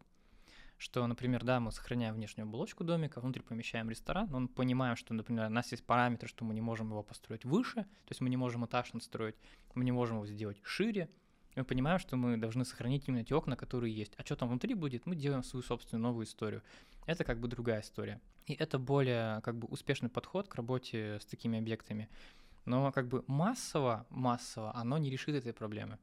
Что, например, да, мы сохраняем внешнюю оболочку домика, внутрь помещаем ресторан, но мы понимаем, что, например, у нас есть параметры, что мы не можем его построить выше, то есть мы не можем этаж настроить, мы не можем его сделать шире, мы понимаем, что мы должны сохранить именно те окна, которые есть. А что там внутри будет, мы делаем свою собственную новую историю. Это как бы другая история. И это более как бы успешный подход к работе с такими объектами. Но как бы массово, массово оно не решит этой проблемы.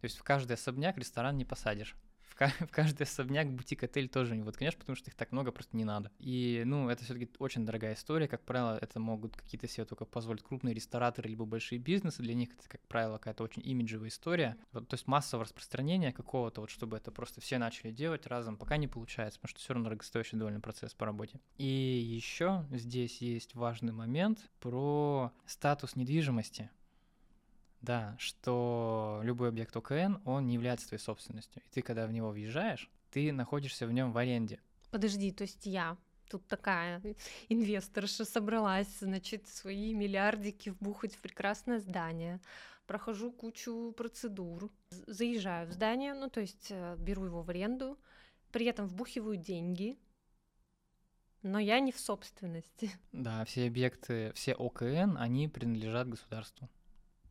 То есть в каждый особняк ресторан не посадишь в, каждый особняк, бутик-отель тоже не конечно, потому что их так много просто не надо. И, ну, это все таки очень дорогая история, как правило, это могут какие-то себе только позволить крупные рестораторы либо большие бизнесы, для них это, как правило, какая-то очень имиджевая история. Вот, то есть массового распространения какого-то, вот чтобы это просто все начали делать разом, пока не получается, потому что все равно дорогостоящий довольно процесс по работе. И еще здесь есть важный момент про статус недвижимости. Да, что любой объект ОКН, он не является твоей собственностью. И ты, когда в него въезжаешь, ты находишься в нем в аренде. Подожди, то есть я тут такая инвесторша собралась, значит, свои миллиардики вбухать в прекрасное здание, прохожу кучу процедур, заезжаю в здание, ну, то есть э, беру его в аренду, при этом вбухиваю деньги, но я не в собственности. Да, все объекты, все ОКН, они принадлежат государству.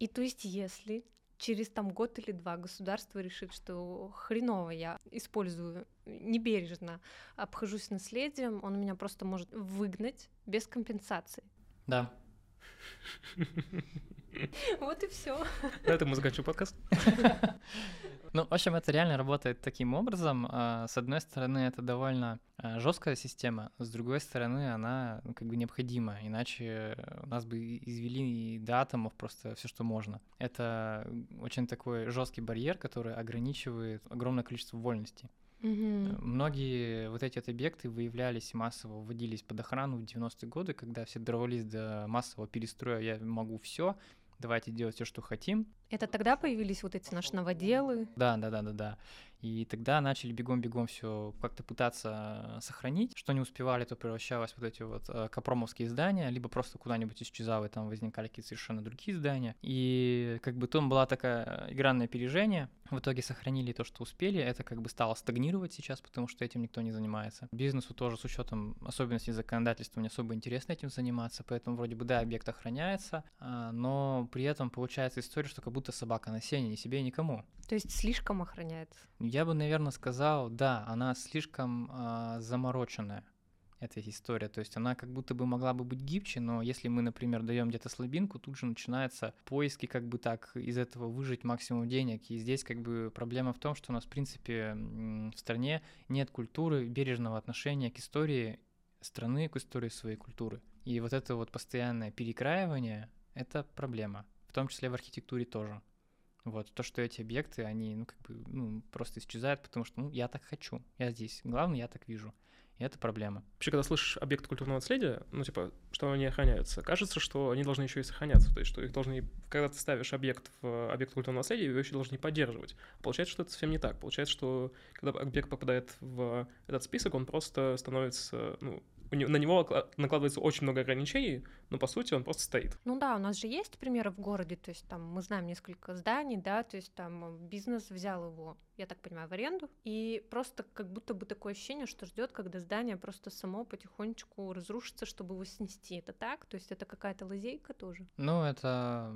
И то есть, если через там год или два государство решит, что хреново я использую небережно, обхожусь наследием, он меня просто может выгнать без компенсации. Да. Вот и все. Это мы заканчиваем подкаст. Ну, в общем, это реально работает таким образом. А, с одной стороны, это довольно а, жесткая система, с другой стороны, она ну, как бы необходима, иначе у нас бы извели до атомов просто все, что можно. Это очень такой жесткий барьер, который ограничивает огромное количество вольностей. Угу. Многие вот эти вот объекты выявлялись массово, вводились под охрану в 90-е годы, когда все дорвались до массового перестроя «я могу все», давайте делать все, что хотим. Это тогда появились вот эти наши новоделы? Да, да, да, да, да. И тогда начали бегом-бегом все как-то пытаться сохранить. Что не успевали, то превращалось вот эти вот э, капромовские здания, либо просто куда-нибудь исчезало, и там возникали какие-то совершенно другие здания. И как бы там была такая игра на опережение. В итоге сохранили то, что успели. Это как бы стало стагнировать сейчас, потому что этим никто не занимается. Бизнесу тоже с учетом особенностей законодательства не особо интересно этим заниматься, поэтому вроде бы да, объект охраняется, а, но при этом получается история, что как будто собака на сене, ни себе, никому. То есть слишком охраняется? Я бы, наверное, сказал, да, она слишком э, замороченная, эта история. То есть она как будто бы могла бы быть гибче, но если мы, например, даем где-то слабинку, тут же начинаются поиски, как бы так, из этого выжить максимум денег. И здесь как бы проблема в том, что у нас, в принципе, в стране нет культуры бережного отношения к истории страны, к истории своей культуры. И вот это вот постоянное перекраивание — это проблема, в том числе в архитектуре тоже. Вот, то, что эти объекты, они, ну, как бы, ну, просто исчезают, потому что, ну, я так хочу, я здесь, главное, я так вижу. И это проблема. Вообще, когда слышишь объекты культурного наследия, ну, типа, что они охраняются, кажется, что они должны еще и сохраняться. То есть, что их должны, когда ты ставишь объект в объект культурного наследия, его еще должны поддерживать. Получается, что это совсем не так. Получается, что когда объект попадает в этот список, он просто становится, ну, на него накладывается очень много ограничений, но по сути он просто стоит. Ну да, у нас же есть примеры в городе, то есть там мы знаем несколько зданий, да, то есть там бизнес взял его, я так понимаю, в аренду, и просто как будто бы такое ощущение, что ждет, когда здание просто само потихонечку разрушится, чтобы его снести. Это так? То есть это какая-то лазейка тоже? Ну, это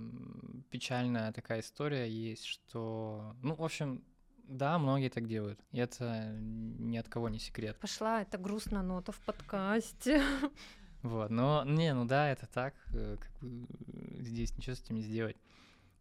печальная такая история есть, что, ну, в общем, да, многие так делают. И это ни от кого не секрет. Пошла эта грустная нота в подкасте. Вот, но не, ну да, это так, э, как бы здесь ничего с этим не сделать.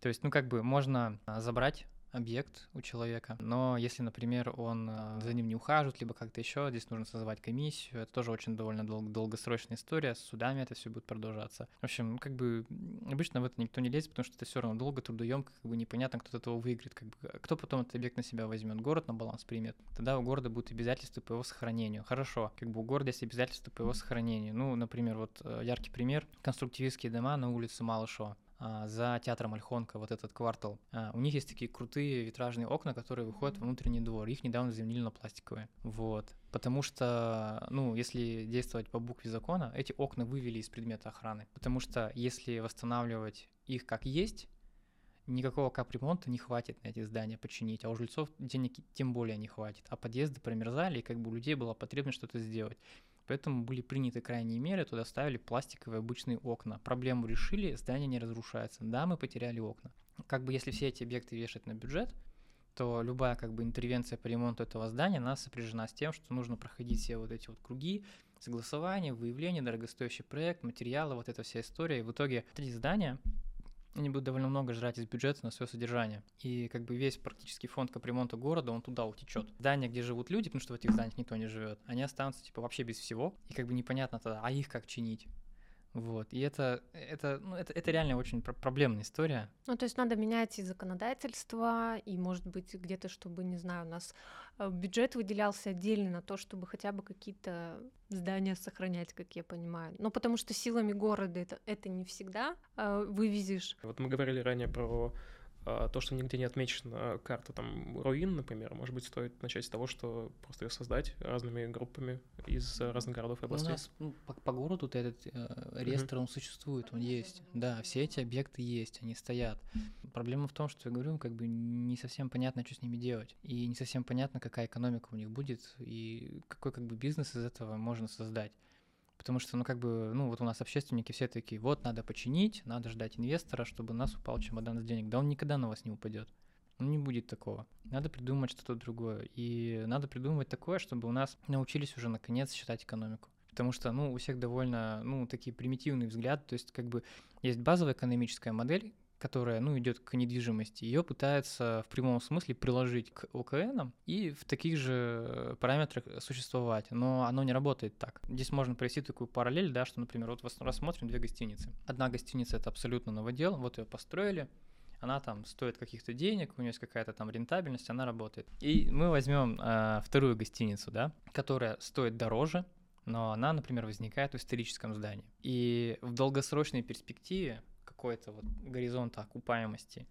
То есть, ну как бы можно а, забрать объект у человека. Но если, например, он э, за ним не ухаживает, либо как-то еще, здесь нужно создавать комиссию. Это тоже очень довольно дол- долгосрочная история. С судами это все будет продолжаться. В общем, как бы обычно в это никто не лезет, потому что это все равно долго, трудоемко, как бы непонятно, кто от этого выиграет. Как бы, а кто потом этот объект на себя возьмет? Город на баланс примет. Тогда у города будут обязательства по его сохранению. Хорошо, как бы у города есть обязательства по его сохранению. Ну, например, вот э, яркий пример. Конструктивистские дома на улице Малышева. А, за театром Альхонка, вот этот квартал. А, у них есть такие крутые витражные окна, которые выходят в внутренний двор. Их недавно заменили на пластиковые. Вот. Потому что, ну, если действовать по букве закона, эти окна вывели из предмета охраны. Потому что если восстанавливать их как есть, никакого капремонта не хватит на эти здания починить, а у жильцов денег тем более не хватит. А подъезды промерзали, и как бы у людей была потребность что-то сделать. Поэтому были приняты крайние меры, туда ставили пластиковые обычные окна. Проблему решили, здание не разрушается. Да, мы потеряли окна. Как бы если все эти объекты вешать на бюджет, то любая как бы интервенция по ремонту этого здания, она сопряжена с тем, что нужно проходить все вот эти вот круги, согласование, выявление, дорогостоящий проект, материалы, вот эта вся история. И в итоге три здания, они будут довольно много жрать из бюджета на свое содержание. И как бы весь практически фонд капремонта города, он туда утечет. Здания, где живут люди, потому что в этих зданиях никто не живет, они останутся типа вообще без всего. И как бы непонятно тогда, а их как чинить? Вот. И это, это, ну, это, это реально очень пр- проблемная история. Ну, то есть надо менять и законодательство, и, может быть, где-то, чтобы, не знаю, у нас э, бюджет выделялся отдельно на то, чтобы хотя бы какие-то здания сохранять, как я понимаю. Но потому что силами города это, это не всегда э, вывезешь. Вот мы говорили ранее про то, что нигде не отмечена карта там руин, например, может быть, стоит начать с того, что просто ее создать разными группами из разных городов и областей. У нас ну, по, по городу этот э, реестр, он существует, он есть. Да, все эти объекты есть, они стоят. Проблема в том, что я говорю, как бы не совсем понятно, что с ними делать. И не совсем понятно, какая экономика у них будет, и какой как бы бизнес из этого можно создать. Потому что, ну, как бы, ну, вот у нас общественники все такие, вот, надо починить, надо ждать инвестора, чтобы у нас упал чемодан с денег. Да он никогда на вас не упадет. Ну, не будет такого. Надо придумать что-то другое. И надо придумывать такое, чтобы у нас научились уже наконец считать экономику. Потому что, ну, у всех довольно, ну, такие примитивные взгляды. То есть, как бы, есть базовая экономическая модель, которая, ну, идет к недвижимости, ее пытаются в прямом смысле приложить к ОКН и в таких же параметрах существовать, но оно не работает так. Здесь можно провести такую параллель, да, что, например, вот рассмотрим две гостиницы. Одна гостиница — это абсолютно новодел, вот ее построили, она там стоит каких-то денег, у нее есть какая-то там рентабельность, она работает. И мы возьмем э, вторую гостиницу, да, которая стоит дороже, но она, например, возникает в историческом здании. И в долгосрочной перспективе какой-то вот горизонта окупаемости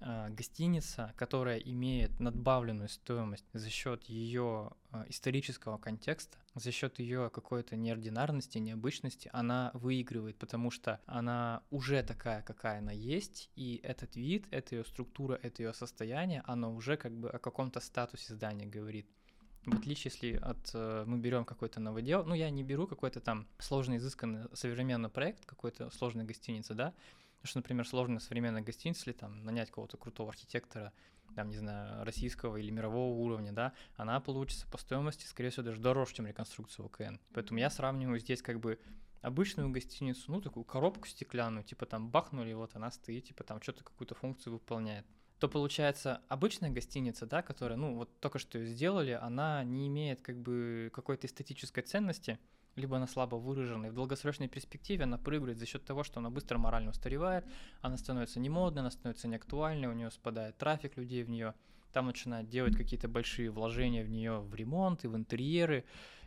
э, гостиница, которая имеет надбавленную стоимость за счет ее э, исторического контекста, за счет ее какой-то неординарности, необычности, она выигрывает, потому что она уже такая, какая она есть, и этот вид, эта ее структура, это ее состояние, оно уже как бы о каком-то статусе здания говорит. В отличие, если от э, мы берем какой-то новодел, ну я не беру какой-то там сложный, изысканный современный проект, какой-то сложной гостиницы, да, потому что, например, сложная современная гостиница, если там нанять какого-то крутого архитектора, там, не знаю, российского или мирового уровня, да, она получится по стоимости, скорее всего, даже дороже, чем реконструкция ОКН. Поэтому я сравниваю здесь как бы обычную гостиницу, ну, такую коробку стеклянную, типа там бахнули, вот она стоит, типа там что-то какую-то функцию выполняет. То получается обычная гостиница, да, которая, ну, вот только что ее сделали, она не имеет как бы какой-то эстетической ценности, либо она слабо выражена, и в долгосрочной перспективе она прыгает за счет того, что она быстро морально устаревает, она становится немодной, она становится неактуальной, у нее спадает трафик людей в нее, там начинают делать какие-то большие вложения в нее в ремонт и в интерьеры,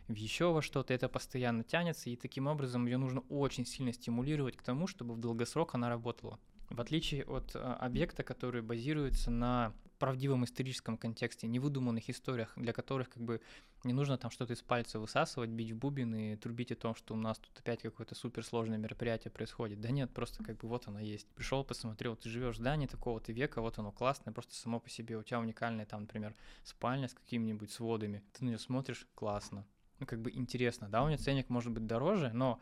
в еще во что-то, это постоянно тянется, и таким образом ее нужно очень сильно стимулировать к тому, чтобы в долгосрок она работала. В отличие от а, объекта, который базируется на правдивом историческом контексте, невыдуманных историях, для которых как бы не нужно там что-то из пальца высасывать, бить в бубен и трубить о том, что у нас тут опять какое-то суперсложное мероприятие происходит. Да нет, просто как бы вот оно есть. Пришел, посмотрел, ты живешь в здании такого-то века, вот оно классное, просто само по себе. У тебя уникальная там, например, спальня с какими-нибудь сводами. Ты на нее смотришь, классно. Ну, как бы интересно, да, у нее ценник может быть дороже, но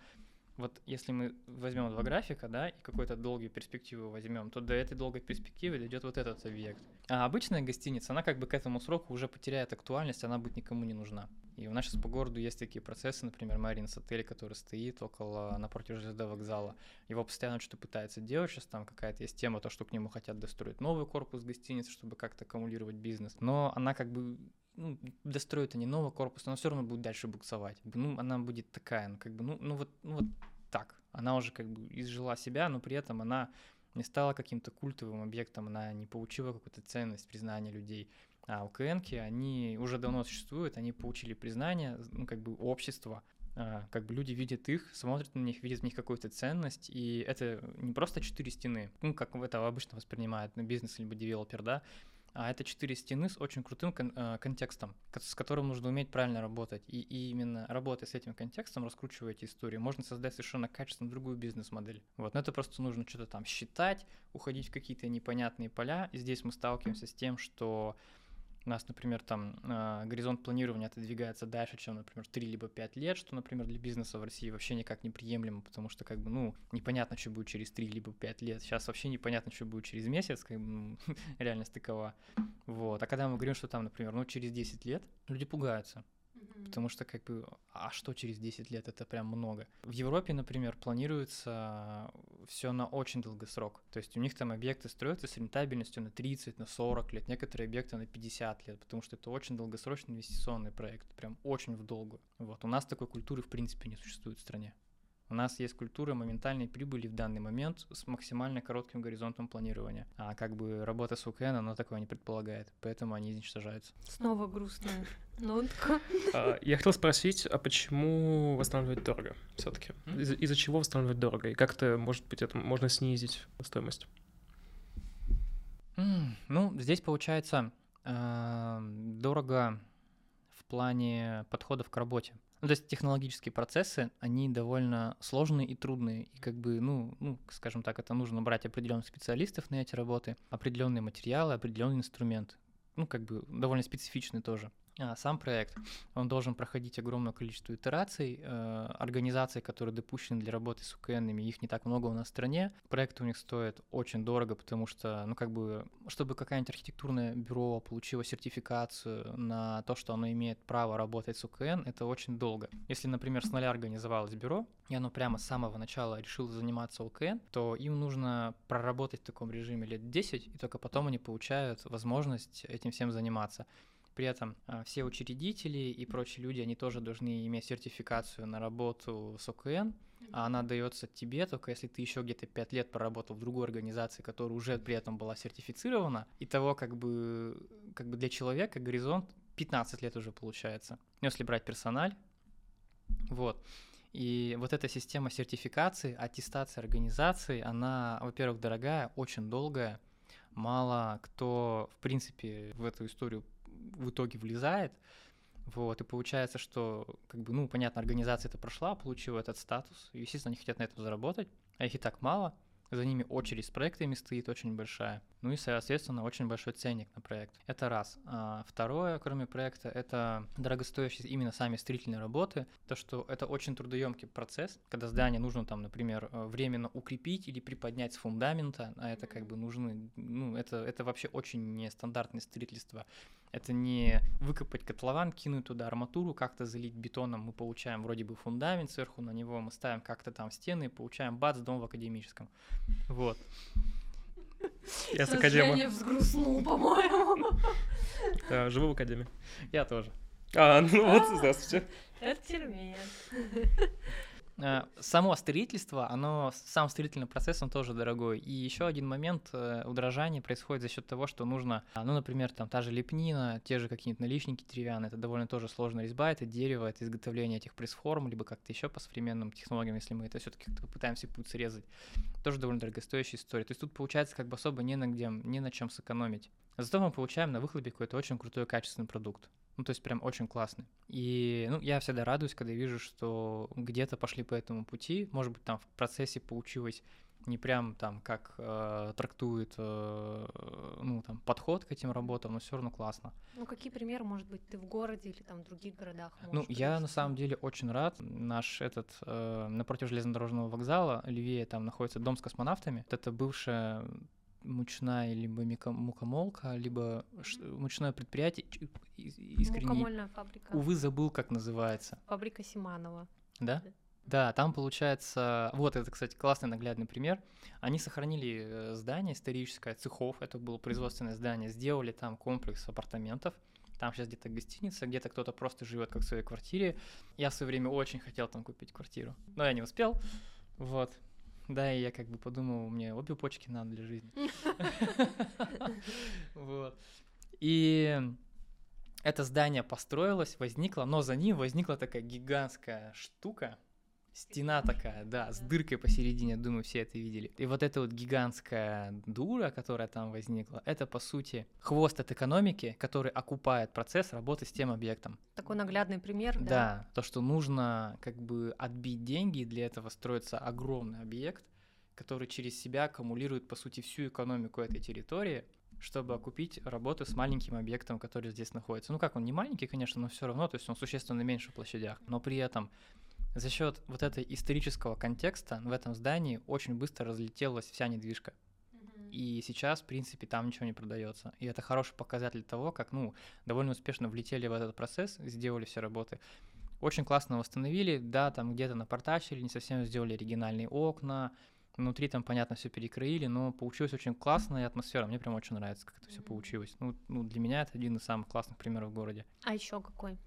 вот если мы возьмем два графика, да, и какую-то долгую перспективу возьмем, то до этой долгой перспективы дойдет вот этот объект. А обычная гостиница, она как бы к этому сроку уже потеряет актуальность, она будет никому не нужна. И у нас сейчас по городу есть такие процессы, например, Маринс отель, который стоит около, напротив ЖД вокзала. Его постоянно что-то пытается делать, сейчас там какая-то есть тема, то, что к нему хотят достроить новый корпус гостиницы, чтобы как-то аккумулировать бизнес. Но она как бы ну, достроят они новый корпус, но все равно будет дальше буксовать. Ну, она будет такая, ну, как бы, ну, ну вот, ну вот так. Она уже как бы изжила себя, но при этом она не стала каким-то культовым объектом, она не получила какую-то ценность, признания людей. А УКНки, они уже давно существуют, они получили признание, ну, как бы общество, а, как бы люди видят их, смотрят на них, видят в них какую-то ценность, и это не просто четыре стены, ну, как это обычно воспринимает бизнес либо девелопер, да, а это четыре стены с очень крутым кон- э, контекстом, с которым нужно уметь правильно работать. И, и именно работая с этим контекстом, раскручивая эти истории, можно создать совершенно качественно другую бизнес-модель. Вот, но это просто нужно что-то там считать, уходить в какие-то непонятные поля. И здесь мы сталкиваемся с тем, что у нас, например, там э, горизонт планирования отодвигается дальше, чем, например, 3 либо 5 лет, что, например, для бизнеса в России вообще никак не приемлемо, потому что, как бы, ну, непонятно, что будет через 3 либо 5 лет. Сейчас вообще непонятно, что будет через месяц, как бы, ну, реальность такова. Вот. А когда мы говорим, что там, например, ну, через 10 лет, люди пугаются. Потому что, как бы, а что через 10 лет? Это прям много. В Европе, например, планируется все на очень долгосрок. То есть у них там объекты строятся с рентабельностью на 30, на 40 лет, некоторые объекты на 50 лет, потому что это очень долгосрочный инвестиционный проект, прям очень в долгую. Вот. У нас такой культуры в принципе не существует в стране. У нас есть культура моментальной прибыли в данный момент с максимально коротким горизонтом планирования. А как бы работа с УКН, она такое не предполагает, поэтому они уничтожаются. Снова грустная нотка. А, я хотел спросить, а почему восстанавливать дорого все-таки? Из- Из-за чего восстанавливать дорого? И как-то, может быть, это можно снизить стоимость? М, Ну, здесь получается а, дорого в плане подходов к работе. Ну, то есть технологические процессы, они довольно сложные и трудные. И как бы, ну, ну, скажем так, это нужно брать определенных специалистов на эти работы, определенные материалы, определенный инструмент. Ну, как бы довольно специфичный тоже. А сам проект, он должен проходить огромное количество итераций, э, организаций, которые допущены для работы с УКНами, их не так много у нас в стране. Проекты у них стоят очень дорого, потому что, ну, как бы, чтобы какое-нибудь архитектурное бюро получило сертификацию на то, что оно имеет право работать с УКН, это очень долго. Если, например, с нуля организовалось бюро, и оно прямо с самого начала решило заниматься УКН, то им нужно проработать в таком режиме лет 10, и только потом они получают возможность этим всем заниматься. При этом а, все учредители и прочие люди, они тоже должны иметь сертификацию на работу с ОКН, а она дается тебе только если ты еще где-то 5 лет проработал в другой организации, которая уже при этом была сертифицирована. И того как бы, как бы для человека горизонт 15 лет уже получается. Ну, Если брать персональ, вот. И вот эта система сертификации, аттестации организации, она, во-первых, дорогая, очень долгая, мало кто, в принципе, в эту историю в итоге влезает. Вот, и получается, что, как бы, ну, понятно, организация это прошла, получила этот статус, и, естественно, они хотят на этом заработать, а их и так мало, за ними очередь с проектами стоит очень большая. Ну и, соответственно, очень большой ценник на проект. Это раз. А второе, кроме проекта, это дорогостоящие именно сами строительные работы. То, что это очень трудоемкий процесс, когда здание нужно там, например, э, временно укрепить или приподнять с фундамента, а это как бы нужны, ну, это, это вообще очень нестандартное строительство. Это не выкопать котлован, кинуть туда арматуру, как-то залить бетоном, мы получаем вроде бы фундамент сверху, на него мы ставим как-то там стены и получаем бац, дом в академическом. Вот. Я с академа. Женя взгрустнул, по-моему. Да, живу в академии. Я тоже. А, ну вот, здравствуйте. Это термин. Э, Само строительство, оно, сам строительный процесс, он тоже дорогой. И еще один момент э, удорожания происходит за счет того, что нужно, а, ну, например, там та же лепнина, те же какие-нибудь наличники деревянные, это довольно тоже сложная резьба, это дерево, это изготовление этих пресс-форм, либо как-то еще по современным технологиям, если мы это все-таки пытаемся путь срезать, тоже довольно дорогостоящая история. То есть тут получается как бы особо не на где, не на чем сэкономить. Зато мы получаем на выхлопе какой-то очень крутой качественный продукт. Ну, то есть прям очень классный. И, ну, я всегда радуюсь, когда вижу, что где-то пошли по этому пути. Может быть, там в процессе получилось не прям там, как э, трактует, э, ну, там, подход к этим работам, но все равно классно. Ну, какие примеры, может быть, ты в городе или там в других городах Ну, я на самом деле очень рад. Наш этот, э, напротив железнодорожного вокзала, левее там находится дом с космонавтами. Это бывшая мучная либо мукомолка, либо мучное предприятие. Искренне, Мукомольная фабрика. увы, забыл, как называется. Фабрика Симанова. Да? Да. Да, там получается, вот это, кстати, классный наглядный пример. Они сохранили э, здание историческое, цехов, это было производственное здание, сделали там комплекс апартаментов. Там сейчас где-то гостиница, где-то кто-то просто живет как в своей квартире. Я в свое время очень хотел там купить квартиру, но я не успел. Вот. Да, и я как бы подумал, мне обе почки надо для жизни. Вот. И это здание построилось, возникло, но за ним возникла такая гигантская штука, Стена такая, да, с дыркой посередине, думаю, все это видели. И вот эта вот гигантская дура, которая там возникла, это, по сути, хвост от экономики, который окупает процесс работы с тем объектом. Такой наглядный пример, да? Да, то, что нужно как бы отбить деньги, и для этого строится огромный объект, который через себя аккумулирует, по сути, всю экономику этой территории, чтобы окупить работу с маленьким объектом, который здесь находится. Ну как, он не маленький, конечно, но все равно, то есть он существенно меньше в площадях, но при этом за счет вот этого исторического контекста в этом здании очень быстро разлетелась вся недвижка. И сейчас, в принципе, там ничего не продается. И это хороший показатель того, как, ну, довольно успешно влетели в этот процесс, сделали все работы. Очень классно восстановили, да, там где-то напортачили, не совсем сделали оригинальные окна, внутри там, понятно, все перекроили, но получилось очень классно, и атмосфера, мне прям очень нравится, как это все получилось. Ну, ну, для меня это один из самых классных примеров в городе. А еще какой?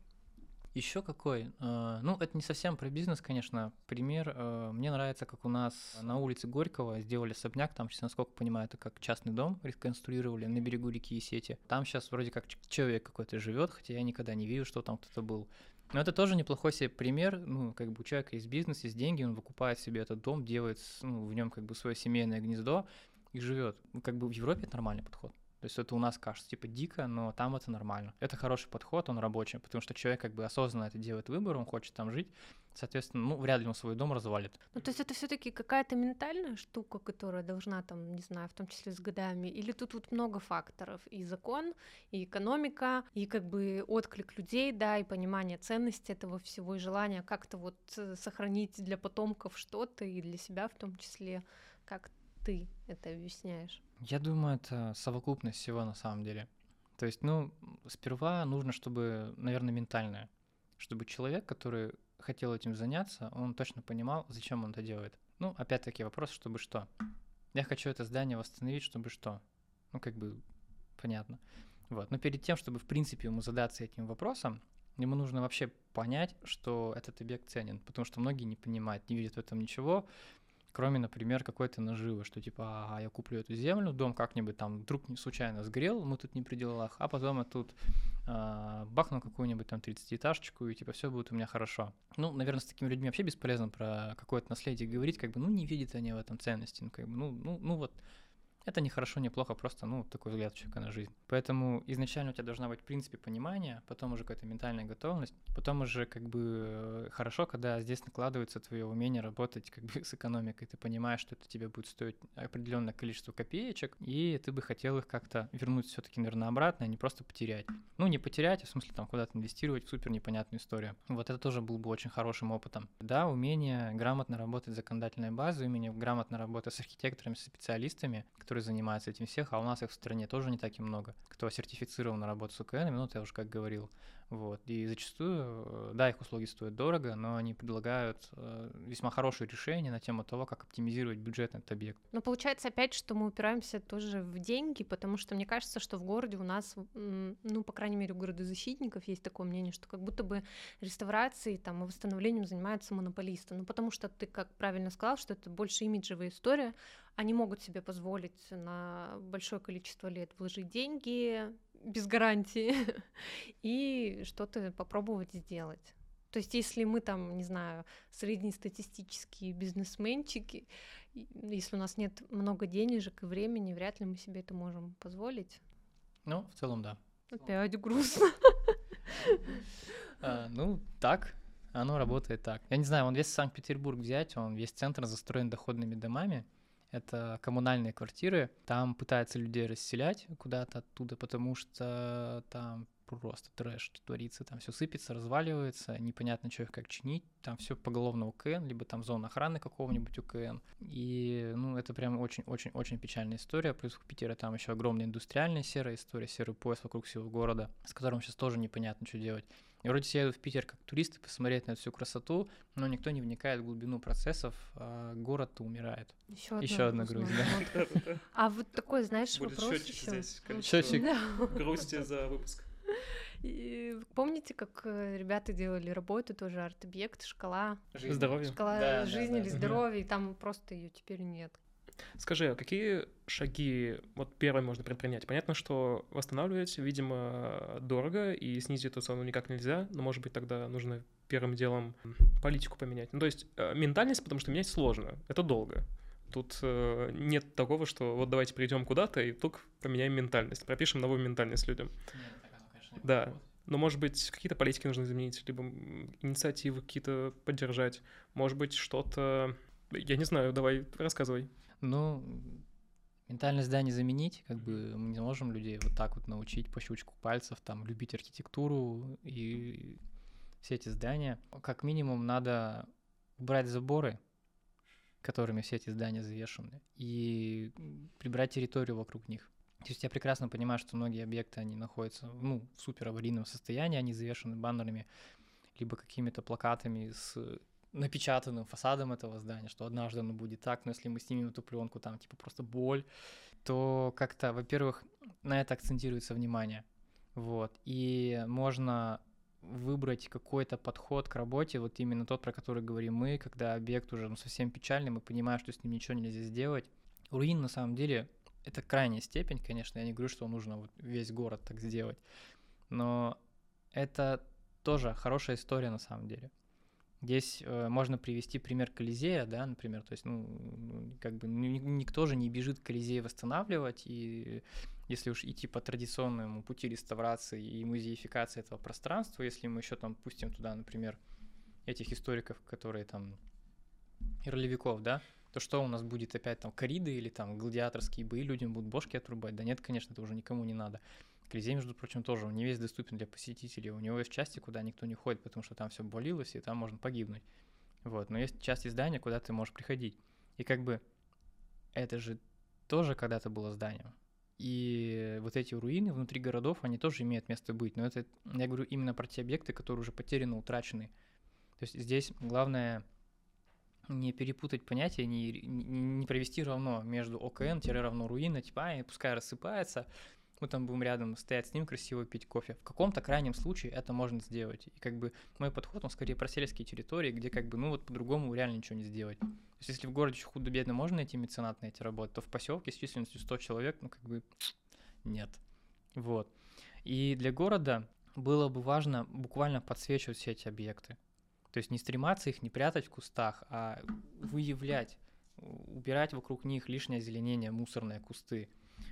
Еще какой? Э, ну, это не совсем про бизнес, конечно. Пример. Э, мне нравится, как у нас на улице Горького сделали особняк. Там, сейчас, насколько понимаю, это как частный дом реконструировали на берегу реки Сети. Там сейчас вроде как человек какой-то живет, хотя я никогда не вижу, что там кто-то был. Но это тоже неплохой себе пример. Ну, как бы у человека есть бизнес, есть деньги, он выкупает себе этот дом, делает ну, в нем как бы свое семейное гнездо и живет. Как бы в Европе это нормальный подход. То есть это у нас кажется типа дико, но там это нормально. Это хороший подход, он рабочий, потому что человек как бы осознанно это делает выбор, он хочет там жить, соответственно, ну, вряд ли он свой дом развалит. Ну, то есть это все таки какая-то ментальная штука, которая должна там, не знаю, в том числе с годами, или тут вот много факторов, и закон, и экономика, и как бы отклик людей, да, и понимание ценности этого всего, и желание как-то вот э, сохранить для потомков что-то, и для себя в том числе, как ты это объясняешь? Я думаю, это совокупность всего на самом деле. То есть, ну, сперва нужно, чтобы, наверное, ментальное, чтобы человек, который хотел этим заняться, он точно понимал, зачем он это делает. Ну, опять-таки вопрос, чтобы что? Я хочу это здание восстановить, чтобы что? Ну, как бы понятно. Вот. Но перед тем, чтобы, в принципе, ему задаться этим вопросом, ему нужно вообще понять, что этот объект ценен, потому что многие не понимают, не видят в этом ничего, кроме, например, какой-то наживы, что типа, а, я куплю эту землю, дом как-нибудь там вдруг случайно сгорел, мы тут не при делах, а потом я тут а, бахну какую-нибудь там 30-этажечку, и типа все будет у меня хорошо. Ну, наверное, с такими людьми вообще бесполезно про какое-то наследие говорить, как бы, ну, не видят они в этом ценности, ну, как бы, ну, ну, ну вот это не хорошо, не плохо, просто, ну, такой взгляд человека на жизнь. Поэтому изначально у тебя должна быть, в принципе, понимание, потом уже какая-то ментальная готовность, потом уже как бы хорошо, когда здесь накладывается твое умение работать как бы с экономикой. Ты понимаешь, что это тебе будет стоить определенное количество копеечек, и ты бы хотел их как-то вернуть все-таки, наверное, обратно, а не просто потерять. Ну, не потерять, а в смысле там куда-то инвестировать в супер непонятную историю. Вот это тоже был бы очень хорошим опытом. Да, умение грамотно работать с законодательной базой, умение грамотно работать с архитекторами, с специалистами, которые которые занимаются этим всех, а у нас их в стране тоже не так и много, кто сертифицирован на работу с УКН, ну, это я уже как говорил. Вот. И зачастую, э, да, их услуги стоят дорого, но они предлагают э, весьма хорошие решения на тему того, как оптимизировать бюджет на этот объект. Но получается опять, что мы упираемся тоже в деньги, потому что мне кажется, что в городе у нас, ну, по крайней мере, у городозащитников есть такое мнение, что как будто бы реставрацией там, и восстановлением занимаются монополисты. Ну, потому что ты, как правильно сказал, что это больше имиджевая история, они могут себе позволить на большое количество лет вложить деньги без гарантии и что-то попробовать сделать. То есть, если мы там, не знаю, среднестатистические бизнесменчики, если у нас нет много денежек и времени, вряд ли мы себе это можем позволить. Ну, в целом, да. Опять грустно. А, ну, так, оно работает так. Я не знаю, он весь Санкт-Петербург взять, он весь центр застроен доходными домами, это коммунальные квартиры. Там пытаются людей расселять куда-то оттуда, потому что там просто трэш творится, там все сыпется, разваливается, непонятно, что их как чинить, там все поголовно УКН, либо там зона охраны какого-нибудь УКН. И, ну, это прям очень-очень-очень печальная история. Плюс в Питере там еще огромная индустриальная серая история, серый пояс вокруг всего города, с которым сейчас тоже непонятно, что делать. И вроде все едут в Питер как туристы посмотреть на эту всю красоту, но никто не вникает в глубину процессов, а город умирает. Еще, еще одна грусть, да. А вот такой, знаешь, вопрос еще. Счетчик грусти за выпуск. И помните, как э, ребята делали работу, тоже арт-объект, шкала здоровья. Шкала да, жизни да, или здоровья, и там просто ее теперь нет. Скажи, а какие шаги вот первым можно предпринять? Понятно, что восстанавливать, видимо, дорого, и снизить эту цену никак нельзя, но, может быть, тогда нужно первым делом политику поменять. Ну, то есть э, ментальность, потому что менять сложно, это долго. Тут э, нет такого, что вот давайте придем куда-то и только поменяем ментальность, пропишем новую ментальность людям. Нет, да. Но, может быть, какие-то политики нужно изменить, либо инициативы какие-то поддержать. Может быть, что-то... Я не знаю, давай, рассказывай. Ну, ментальность, да, не заменить, как бы мы не можем людей вот так вот научить по щелчку пальцев, там, любить архитектуру и все эти здания. Как минимум надо убрать заборы, которыми все эти здания завешены, и прибрать территорию вокруг них. То есть я прекрасно понимаю, что многие объекты, они находятся ну, в супер аварийном состоянии, они завешены баннерами, либо какими-то плакатами с напечатанным фасадом этого здания, что однажды оно будет так, но если мы снимем эту пленку, там типа просто боль, то как-то, во-первых, на это акцентируется внимание, вот, и можно выбрать какой-то подход к работе, вот именно тот, про который говорим мы, когда объект уже ну, совсем печальный, мы понимаем, что с ним ничего нельзя сделать. Руин на самом деле это крайняя степень, конечно, я не говорю, что нужно вот весь город так сделать, но это тоже хорошая история на самом деле. Здесь э, можно привести пример Колизея, да, например, то есть, ну, как бы никто же не бежит Колизей восстанавливать, и если уж идти по традиционному пути реставрации и музеификации этого пространства, если мы еще там пустим туда, например, этих историков, которые там ролевиков, да, то что у нас будет опять там кориды или там гладиаторские бои, людям будут бошки отрубать? Да нет, конечно, это уже никому не надо. Колизей, между прочим, тоже, он не весь доступен для посетителей. У него есть части, куда никто не ходит, потому что там все болилось, и там можно погибнуть. Вот, но есть части здания, куда ты можешь приходить. И как бы это же тоже когда-то было зданием. И вот эти руины внутри городов, они тоже имеют место быть. Но это, я говорю именно про те объекты, которые уже потеряны, утрачены. То есть здесь главное не перепутать понятия, не, не провести равно между ОКН-равно руина, типа, а, пускай рассыпается, мы там будем рядом стоять с ним, красиво пить кофе. В каком-то крайнем случае это можно сделать. И как бы мой подход, он скорее про сельские территории, где как бы, ну вот по-другому реально ничего не сделать. То есть если в городе худо-бедно можно найти меценат на эти работы, то в поселке с численностью 100 человек, ну как бы нет. Вот. И для города было бы важно буквально подсвечивать все эти объекты. То есть не стрематься их, не прятать в кустах, а выявлять, убирать вокруг них лишнее озеленение, мусорные кусты,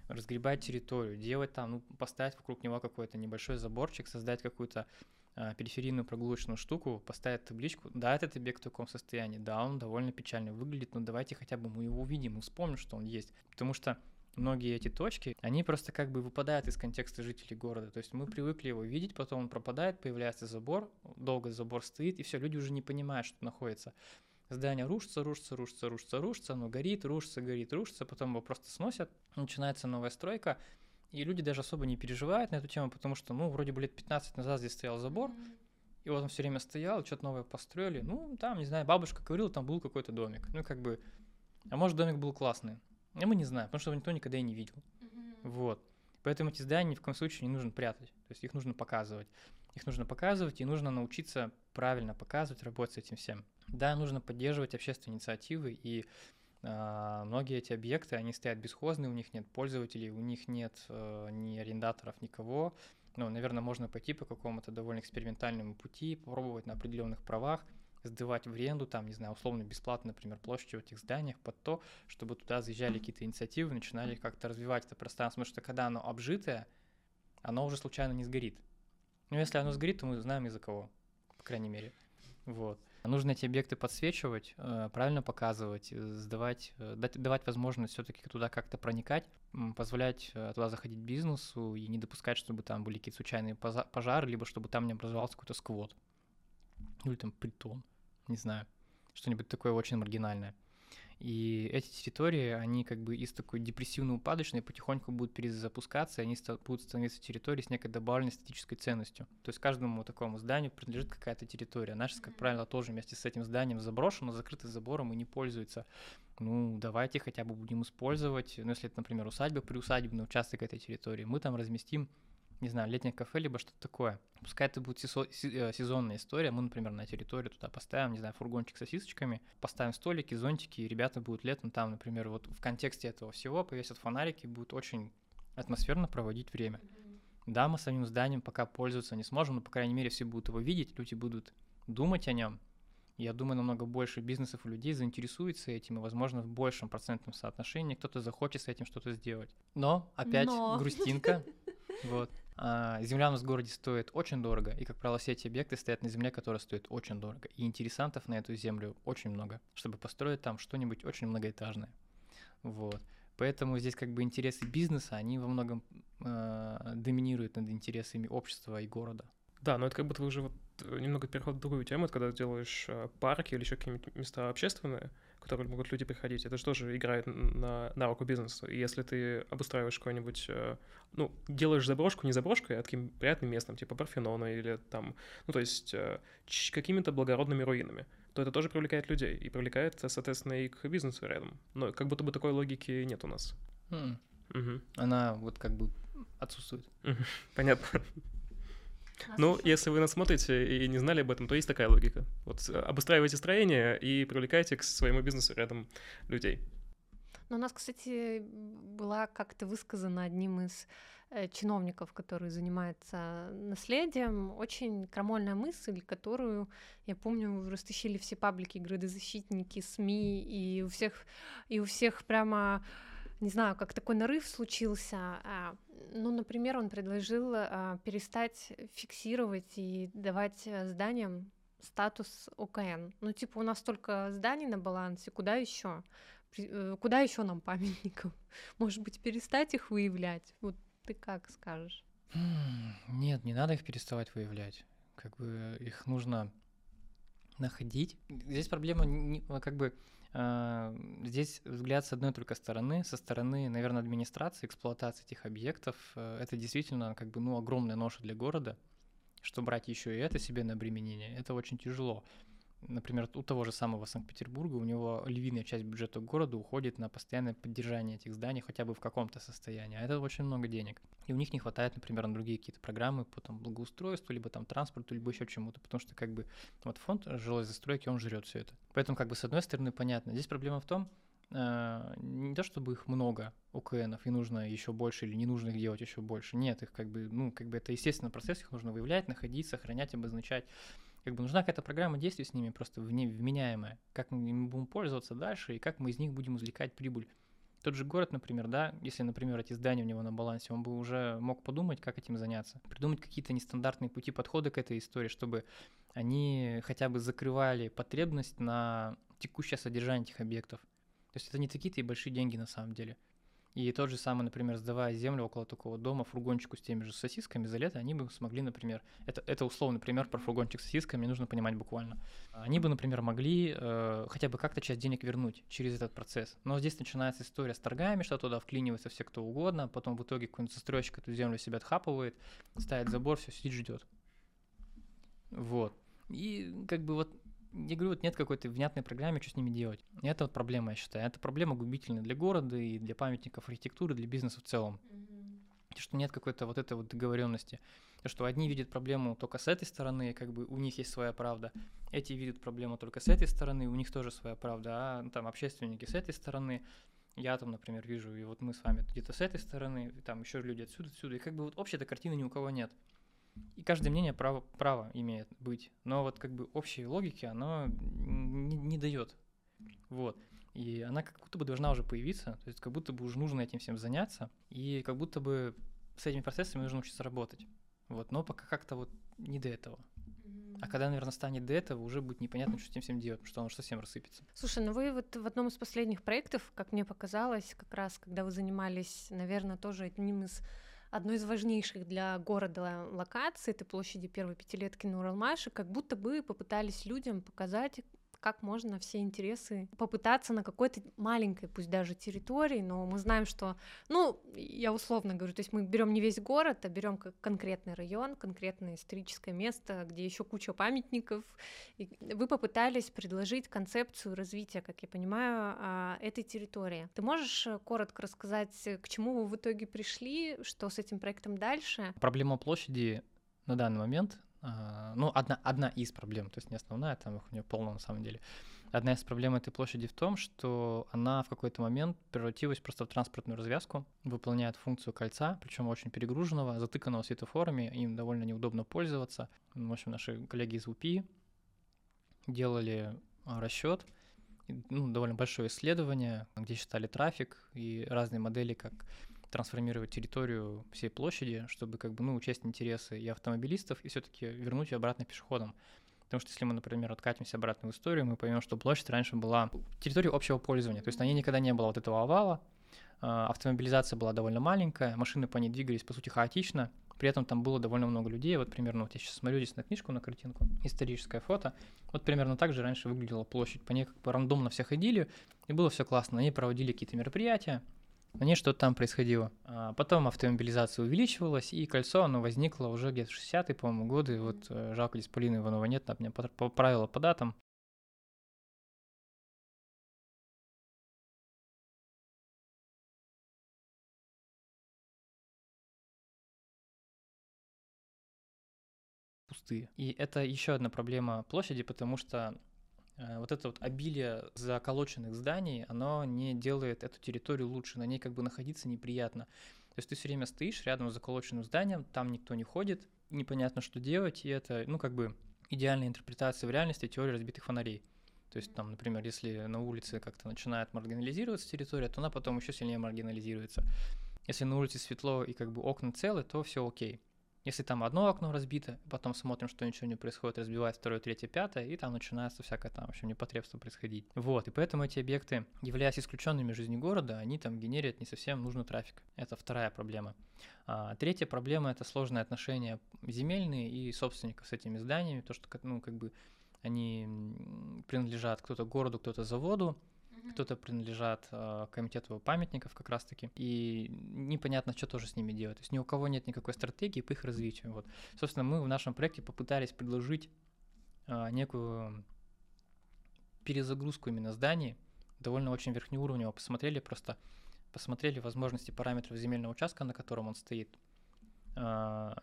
разгребать территорию, делать там, ну, поставить вокруг него какой-то небольшой заборчик, создать какую-то э, периферийную прогулочную штуку, поставить табличку, да, этот объект в таком состоянии, да, он довольно печально выглядит, но давайте хотя бы мы его увидим и вспомним, что он есть. Потому что многие эти точки, они просто как бы выпадают из контекста жителей города. То есть мы привыкли его видеть, потом он пропадает, появляется забор, долго забор стоит, и все, люди уже не понимают, что находится. Здание рушится, рушится, рушится, рушится, рушится, оно горит, рушится, горит, рушится, потом его просто сносят, начинается новая стройка, и люди даже особо не переживают на эту тему, потому что, ну, вроде бы лет 15 назад здесь стоял забор, и вот он все время стоял, что-то новое построили. Ну, там, не знаю, бабушка говорила, там был какой-то домик. Ну, как бы, а может, домик был классный. А мы не знаем, потому что его никто никогда и не видел. Вот. Поэтому эти здания ни в коем случае не нужно прятать. То есть их нужно показывать. Их нужно показывать, и нужно научиться правильно показывать, работать с этим всем. Да, нужно поддерживать общественные инициативы, и э, многие эти объекты, они стоят бесхозные, у них нет пользователей, у них нет э, ни арендаторов, никого. Ну, наверное, можно пойти по какому-то довольно экспериментальному пути, попробовать на определенных правах, сдавать в аренду, там, не знаю, условно бесплатно, например, площадь в этих зданиях под то, чтобы туда заезжали какие-то инициативы, начинали как-то развивать это пространство, потому что когда оно обжитое, оно уже случайно не сгорит. Ну, если оно сгорит, то мы знаем из-за кого, по крайней мере. Вот. Нужно эти объекты подсвечивать, э, правильно показывать, э, сдавать, э, дать, давать возможность все-таки туда как-то проникать, позволять туда заходить бизнесу и не допускать, чтобы там были какие-то случайные пожары, либо чтобы там не образовался какой-то сквот. Или там притон, не знаю. Что-нибудь такое очень маргинальное. И эти территории, они как бы из такой депрессивно-упадочной потихоньку будут перезапускаться, и они будут становиться территорией с некой добавленной эстетической ценностью. То есть каждому такому зданию принадлежит какая-то территория. Наша, как правило, тоже вместе с этим зданием заброшено, закрыто забором и не пользуется. Ну, давайте хотя бы будем использовать, ну, если это, например, усадьба, приусадебный участок этой территории, мы там разместим не знаю, летнее кафе, либо что-то такое. Пускай это будет э, сезонная история, мы, например, на территорию туда поставим, не знаю, фургончик с сосисочками, поставим столики, зонтики, и ребята будут летом там, например, вот в контексте этого всего повесят фонарики, будет очень атмосферно проводить время. Да, мы самим зданием пока пользоваться не сможем, но, по крайней мере, все будут его видеть, люди будут думать о нем. Я думаю, намного больше бизнесов и людей заинтересуется этим, и, возможно, в большем процентном соотношении кто-то захочет с этим что-то сделать. Но, опять, Но. грустинка. Вот. А, земля у нас в городе стоит очень дорого, и, как правило, все эти объекты стоят на земле, которая стоит очень дорого. И интересантов на эту землю очень много, чтобы построить там что-нибудь очень многоэтажное. Вот. Поэтому здесь как бы интересы бизнеса, они во многом э, доминируют над интересами общества и города. Да, но это как будто вы уже вот немного переход в другую тему, это когда делаешь э, парки или еще какие-нибудь места общественные, которые могут люди приходить, это же тоже играет на, на руку бизнесу. И если ты обустраиваешь какой-нибудь, э, ну, делаешь заброшку не заброшкой, а таким приятным местом, типа Парфенона или там, ну, то есть какими-то благородными руинами, то это тоже привлекает людей и привлекает, соответственно, и к бизнесу рядом. Но как будто бы такой логики нет у нас. Mm. Угу. Она вот как бы отсутствует. Понятно. Ну, если вы нас смотрите и не знали об этом, то есть такая логика. Вот обустраивайте строение и привлекайте к своему бизнесу рядом людей. Но у нас, кстати, была как-то высказана одним из э, чиновников, который занимается наследием, очень крамольная мысль, которую, я помню, растащили все паблики, градозащитники, СМИ, и у всех, и у всех прямо не знаю, как такой нарыв случился. А, ну, например, он предложил а, перестать фиксировать и давать э, зданиям статус ОКН. Ну, типа, у нас только зданий на балансе, куда еще? Э, куда еще нам памятников? Может быть, перестать их выявлять? Вот ты как скажешь? Нет, не надо их переставать выявлять. Как бы их нужно находить. Здесь проблема как бы здесь взгляд с одной только стороны, со стороны, наверное, администрации, эксплуатации этих объектов, э, это действительно как бы, ну, огромная ноша для города, что брать еще и это себе на обременение, это очень тяжело например, у того же самого Санкт-Петербурга, у него львиная часть бюджета города уходит на постоянное поддержание этих зданий хотя бы в каком-то состоянии, а это очень много денег. И у них не хватает, например, на другие какие-то программы по там, благоустройству, либо там транспорту, либо еще чему-то, потому что как бы вот фонд жилой застройки, он жрет все это. Поэтому как бы с одной стороны понятно. Здесь проблема в том, Uh, не то чтобы их много ОКНов и нужно еще больше или не нужно их делать еще больше. Нет, их как бы, ну, как бы это естественный процесс, их нужно выявлять, находить, сохранять, обозначать как бы нужна какая-то программа действий с ними, просто в ней вменяемая, как мы будем пользоваться дальше и как мы из них будем извлекать прибыль. Тот же город, например, да, если, например, эти здания у него на балансе, он бы уже мог подумать, как этим заняться, придумать какие-то нестандартные пути подхода к этой истории, чтобы они хотя бы закрывали потребность на текущее содержание этих объектов. То есть это не какие-то и большие деньги на самом деле. И тот же самый, например, сдавая землю около такого дома, фургончику с теми же сосисками за лето, они бы смогли, например, это, это условный пример про фургончик с сосисками, нужно понимать буквально. Они бы, например, могли э, хотя бы как-то часть денег вернуть через этот процесс. Но здесь начинается история с торгами, что туда вклинивается все кто угодно, потом в итоге какой-нибудь застройщик эту землю себя отхапывает, ставит забор, все сидит, ждет. Вот. И как бы вот я говорю, вот нет какой-то внятной программы, что с ними делать. И это вот проблема, я считаю. Это проблема губительная для города и для памятников архитектуры, для бизнеса в целом. Mm-hmm. Что нет какой-то вот этой вот договоренности. Что одни видят проблему только с этой стороны, как бы у них есть своя правда. Эти видят проблему только с этой стороны, у них тоже своя правда. А ну, там общественники с этой стороны, я там, например, вижу, и вот мы с вами где-то с этой стороны, и там еще люди отсюда, отсюда. И как бы вот общей-то картины ни у кого нет. И каждое мнение право, право имеет быть. Но вот как бы общей логики оно не, не дает. Вот. И она как будто бы должна уже появиться, то есть как будто бы уже нужно этим всем заняться, и как будто бы с этими процессами нужно учиться работать. Вот, но пока как-то вот не до этого. А когда, наверное, станет до этого, уже будет непонятно, что с этим всем делать, потому что оно совсем рассыпется. Слушай, ну вы вот в одном из последних проектов, как мне показалось, как раз когда вы занимались, наверное, тоже одним из одной из важнейших для города локаций, это площади первой пятилетки на Уралмаше, как будто бы попытались людям показать, как можно все интересы попытаться на какой-то маленькой, пусть даже территории, но мы знаем, что, ну, я условно говорю, то есть мы берем не весь город, а берем конкретный район, конкретное историческое место, где еще куча памятников. И вы попытались предложить концепцию развития, как я понимаю, а, этой территории. Ты можешь э, коротко рассказать, к чему вы в итоге пришли, что с этим проектом дальше? Проблема площади на данный момент, ну, одна, одна из проблем, то есть не основная, там их у нее полно на самом деле. Одна из проблем этой площади в том, что она в какой-то момент превратилась просто в транспортную развязку, выполняет функцию кольца, причем очень перегруженного, затыканного светофорами, им довольно неудобно пользоваться. В общем, наши коллеги из УПИ делали а, расчет, ну, довольно большое исследование, где считали трафик и разные модели, как трансформировать территорию всей площади, чтобы как бы, ну, учесть интересы и автомобилистов, и все-таки вернуть ее обратно пешеходам. Потому что если мы, например, откатимся обратно в историю, мы поймем, что площадь раньше была территорией общего пользования. То есть на ней никогда не было вот этого овала, а, автомобилизация была довольно маленькая, машины по ней двигались, по сути, хаотично, при этом там было довольно много людей. Вот примерно, вот я сейчас смотрю здесь на книжку, на картинку, историческое фото. Вот примерно так же раньше выглядела площадь. По ней как бы рандомно все ходили, и было все классно. Ней проводили какие-то мероприятия, на ней что-то там происходило. А потом автомобилизация увеличивалась, и кольцо, оно возникло уже где-то в 60-е, по-моему, годы. Вот э, жалко, здесь Полины Иванова нет, там меня поправила по датам. пустые. И это еще одна проблема площади, потому что вот это вот обилие заколоченных зданий, оно не делает эту территорию лучше, на ней как бы находиться неприятно. То есть ты все время стоишь рядом с заколоченным зданием, там никто не ходит, непонятно, что делать, и это, ну, как бы идеальная интерпретация в реальности теории разбитых фонарей. То есть там, например, если на улице как-то начинает маргинализироваться территория, то она потом еще сильнее маргинализируется. Если на улице светло и как бы окна целы, то все окей. Если там одно окно разбито, потом смотрим, что ничего не происходит, разбивает второе, третье, пятое, и там начинается всякое там, в общем, непотребство происходить. Вот, и поэтому эти объекты, являясь исключенными жизни города, они там генерят не совсем нужный трафик. Это вторая проблема. А, третья проблема — это сложные отношения земельные и собственников с этими зданиями, то, что, ну, как бы они принадлежат кто-то городу, кто-то заводу, кто-то принадлежат э, комитету памятников как раз-таки, и непонятно, что тоже с ними делать. То есть ни у кого нет никакой стратегии по их развитию. Вот. Собственно, мы в нашем проекте попытались предложить э, некую перезагрузку именно зданий, довольно очень верхнеуровнево посмотрели просто, посмотрели возможности параметров земельного участка, на котором он стоит, э,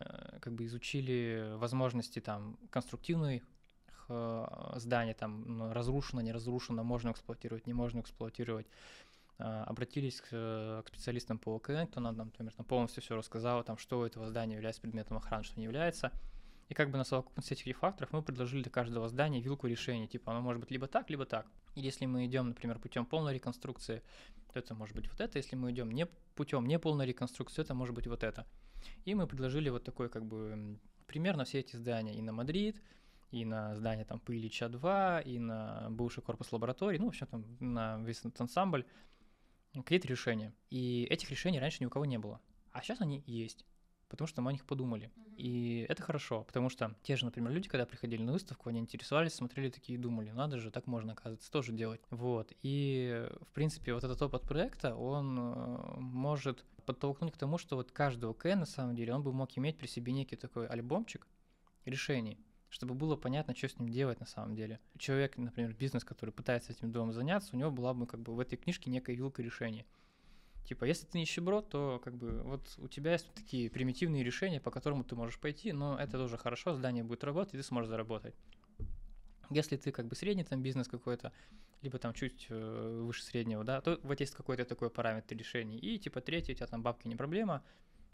как бы изучили возможности там конструктивной э, здание там ну, разрушено, не разрушено, можно эксплуатировать, не можно эксплуатировать. Э, обратились к, к специалистам по ОКН, кто нам, например, там полностью все рассказал, там, что у этого здания является предметом охраны, что не является. И как бы на совокупности этих факторов мы предложили для каждого здания вилку решений. Типа оно может быть либо так, либо так. И если мы идем, например, путем полной реконструкции, то это может быть вот это. Если мы идем не путем не полной реконструкции, это может быть вот это. И мы предложили вот такой как бы пример на все эти здания. И на Мадрид, и на здание там по Ильича 2, и на бывший корпус лаборатории, ну, в общем, там на весь этот ансамбль, какие-то решения. И этих решений раньше ни у кого не было. А сейчас они есть, потому что мы о них подумали. Mm-hmm. И это хорошо, потому что те же, например, люди, когда приходили на выставку, они интересовались, смотрели такие и думали, надо же, так можно, оказывается, тоже делать. Вот. И, в принципе, вот этот опыт проекта, он э, может подтолкнуть к тому, что вот каждый ОК, на самом деле, он бы мог иметь при себе некий такой альбомчик решений, чтобы было понятно, что с ним делать на самом деле. Человек, например, бизнес, который пытается этим домом заняться, у него была бы как бы в этой книжке некая вилка решения. Типа, если ты нищеброд, то как бы вот у тебя есть такие примитивные решения, по которым ты можешь пойти, но это тоже хорошо, здание будет работать, и ты сможешь заработать. Если ты как бы средний там бизнес какой-то, либо там чуть э, выше среднего, да, то вот есть какой-то такой параметр решений. И типа третий, у тебя там бабки не проблема,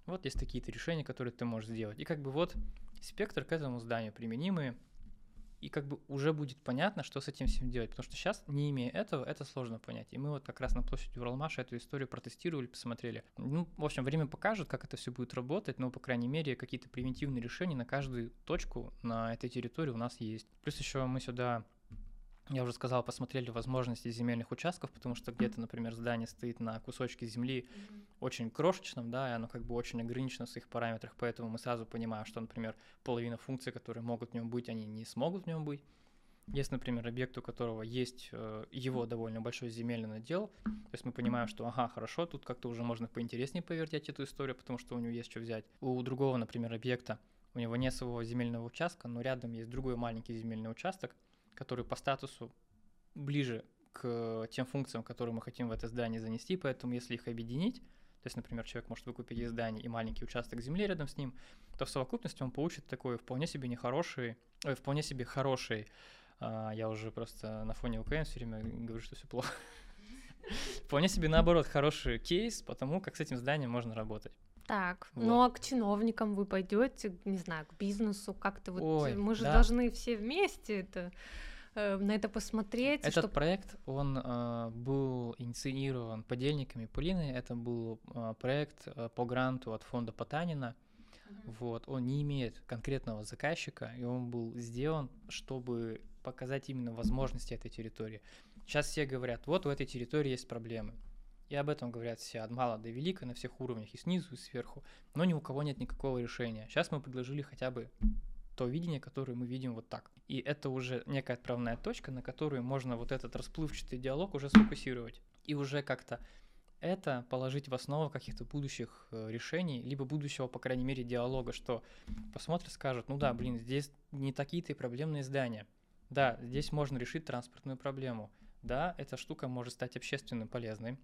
вот есть такие-то решения, которые ты можешь сделать. И как бы вот спектр к этому зданию применимый, и как бы уже будет понятно, что с этим всем делать, потому что сейчас, не имея этого, это сложно понять. И мы вот как раз на площади Уралмаша эту историю протестировали, посмотрели. Ну, в общем, время покажет, как это все будет работать, но, по крайней мере, какие-то примитивные решения на каждую точку на этой территории у нас есть. Плюс еще мы сюда я уже сказал, посмотрели возможности земельных участков, потому что где-то, например, здание стоит на кусочке земли mm-hmm. очень крошечном, да, и оно как бы очень ограничено в своих параметрах, поэтому мы сразу понимаем, что, например, половина функций, которые могут в нем быть, они не смогут в нем быть. Есть, например, объект, у которого есть э, его довольно большой земельный надел, то есть мы понимаем, что, ага, хорошо, тут как-то уже можно поинтереснее повертеть эту историю, потому что у него есть что взять. У другого, например, объекта, у него нет своего земельного участка, но рядом есть другой маленький земельный участок, который по статусу ближе к тем функциям, которые мы хотим в это здание занести, поэтому если их объединить, то есть, например, человек может выкупить из здания и маленький участок земли рядом с ним, то в совокупности он получит такой вполне себе нехороший, э, вполне себе хороший, э, я уже просто на фоне УКМ все время говорю, что все плохо, вполне себе наоборот хороший кейс, потому как с этим зданием можно работать. Так, вот. ну а к чиновникам вы пойдете, не знаю, к бизнесу, как-то вот Ой, мы же да. должны все вместе это на это посмотреть. Этот чтоб- проект, он э, был инициирован подельниками Полины. Это был э, проект э, по гранту от фонда Потанина. Вот, он не имеет конкретного заказчика, и он был сделан, чтобы показать именно возможности этой территории. Сейчас все говорят, вот у этой территории есть проблемы. И об этом говорят все от мала до велика на всех уровнях, и снизу, и сверху. Но ни у кого нет никакого решения. Сейчас мы предложили хотя бы то видение, которое мы видим вот так. И это уже некая отправная точка, на которую можно вот этот расплывчатый диалог уже сфокусировать. И уже как-то это положить в основу каких-то будущих э, решений, либо будущего, по крайней мере, диалога, что посмотрят, скажут, ну да, блин, здесь не такие-то и проблемные здания. Да, здесь можно решить транспортную проблему. Да, эта штука может стать общественно полезной.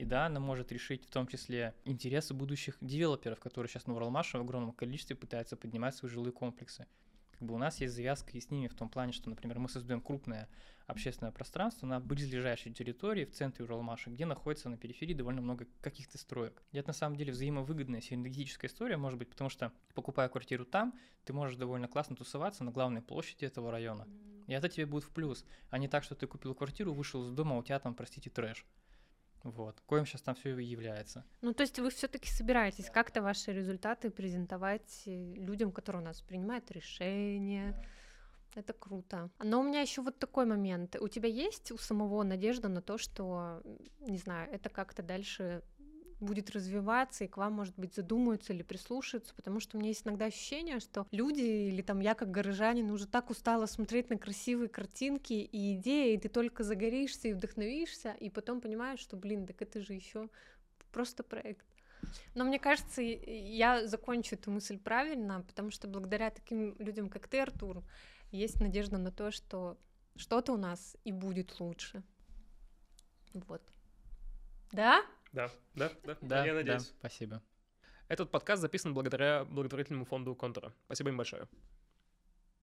И да, она может решить в том числе интересы будущих девелоперов, которые сейчас на Уралмаше в огромном количестве пытаются поднимать свои жилые комплексы. Как бы у нас есть завязка и с ними в том плане, что, например, мы создаем крупное общественное пространство на близлежащей территории в центре Уралмаша, где находится на периферии довольно много каких-то строек. И это на самом деле взаимовыгодная синергетическая история, может быть, потому что, покупая квартиру там, ты можешь довольно классно тусоваться на главной площади этого района. И это тебе будет в плюс, а не так, что ты купил квартиру, вышел из дома, а у тебя там, простите, трэш. Вот, коим сейчас там все и является. Ну, то есть вы все-таки собираетесь как-то ваши результаты презентовать э, людям, которые у нас принимают решения. Это круто. Но у меня еще вот такой момент. У тебя есть у самого надежда на то, что, не знаю, это как-то дальше будет развиваться, и к вам, может быть, задумаются или прислушаются, потому что у меня есть иногда ощущение, что люди или там я как горожанин уже так устала смотреть на красивые картинки и идеи, и ты только загоришься и вдохновишься, и потом понимаешь, что, блин, так это же еще просто проект. Но мне кажется, я закончу эту мысль правильно, потому что благодаря таким людям, как ты, Артур, есть надежда на то, что что-то у нас и будет лучше. Вот. Да? Да, да, да, Да, я да, надеюсь. спасибо. Этот подкаст записан благодаря благотворительному фонду Контура. Спасибо им большое.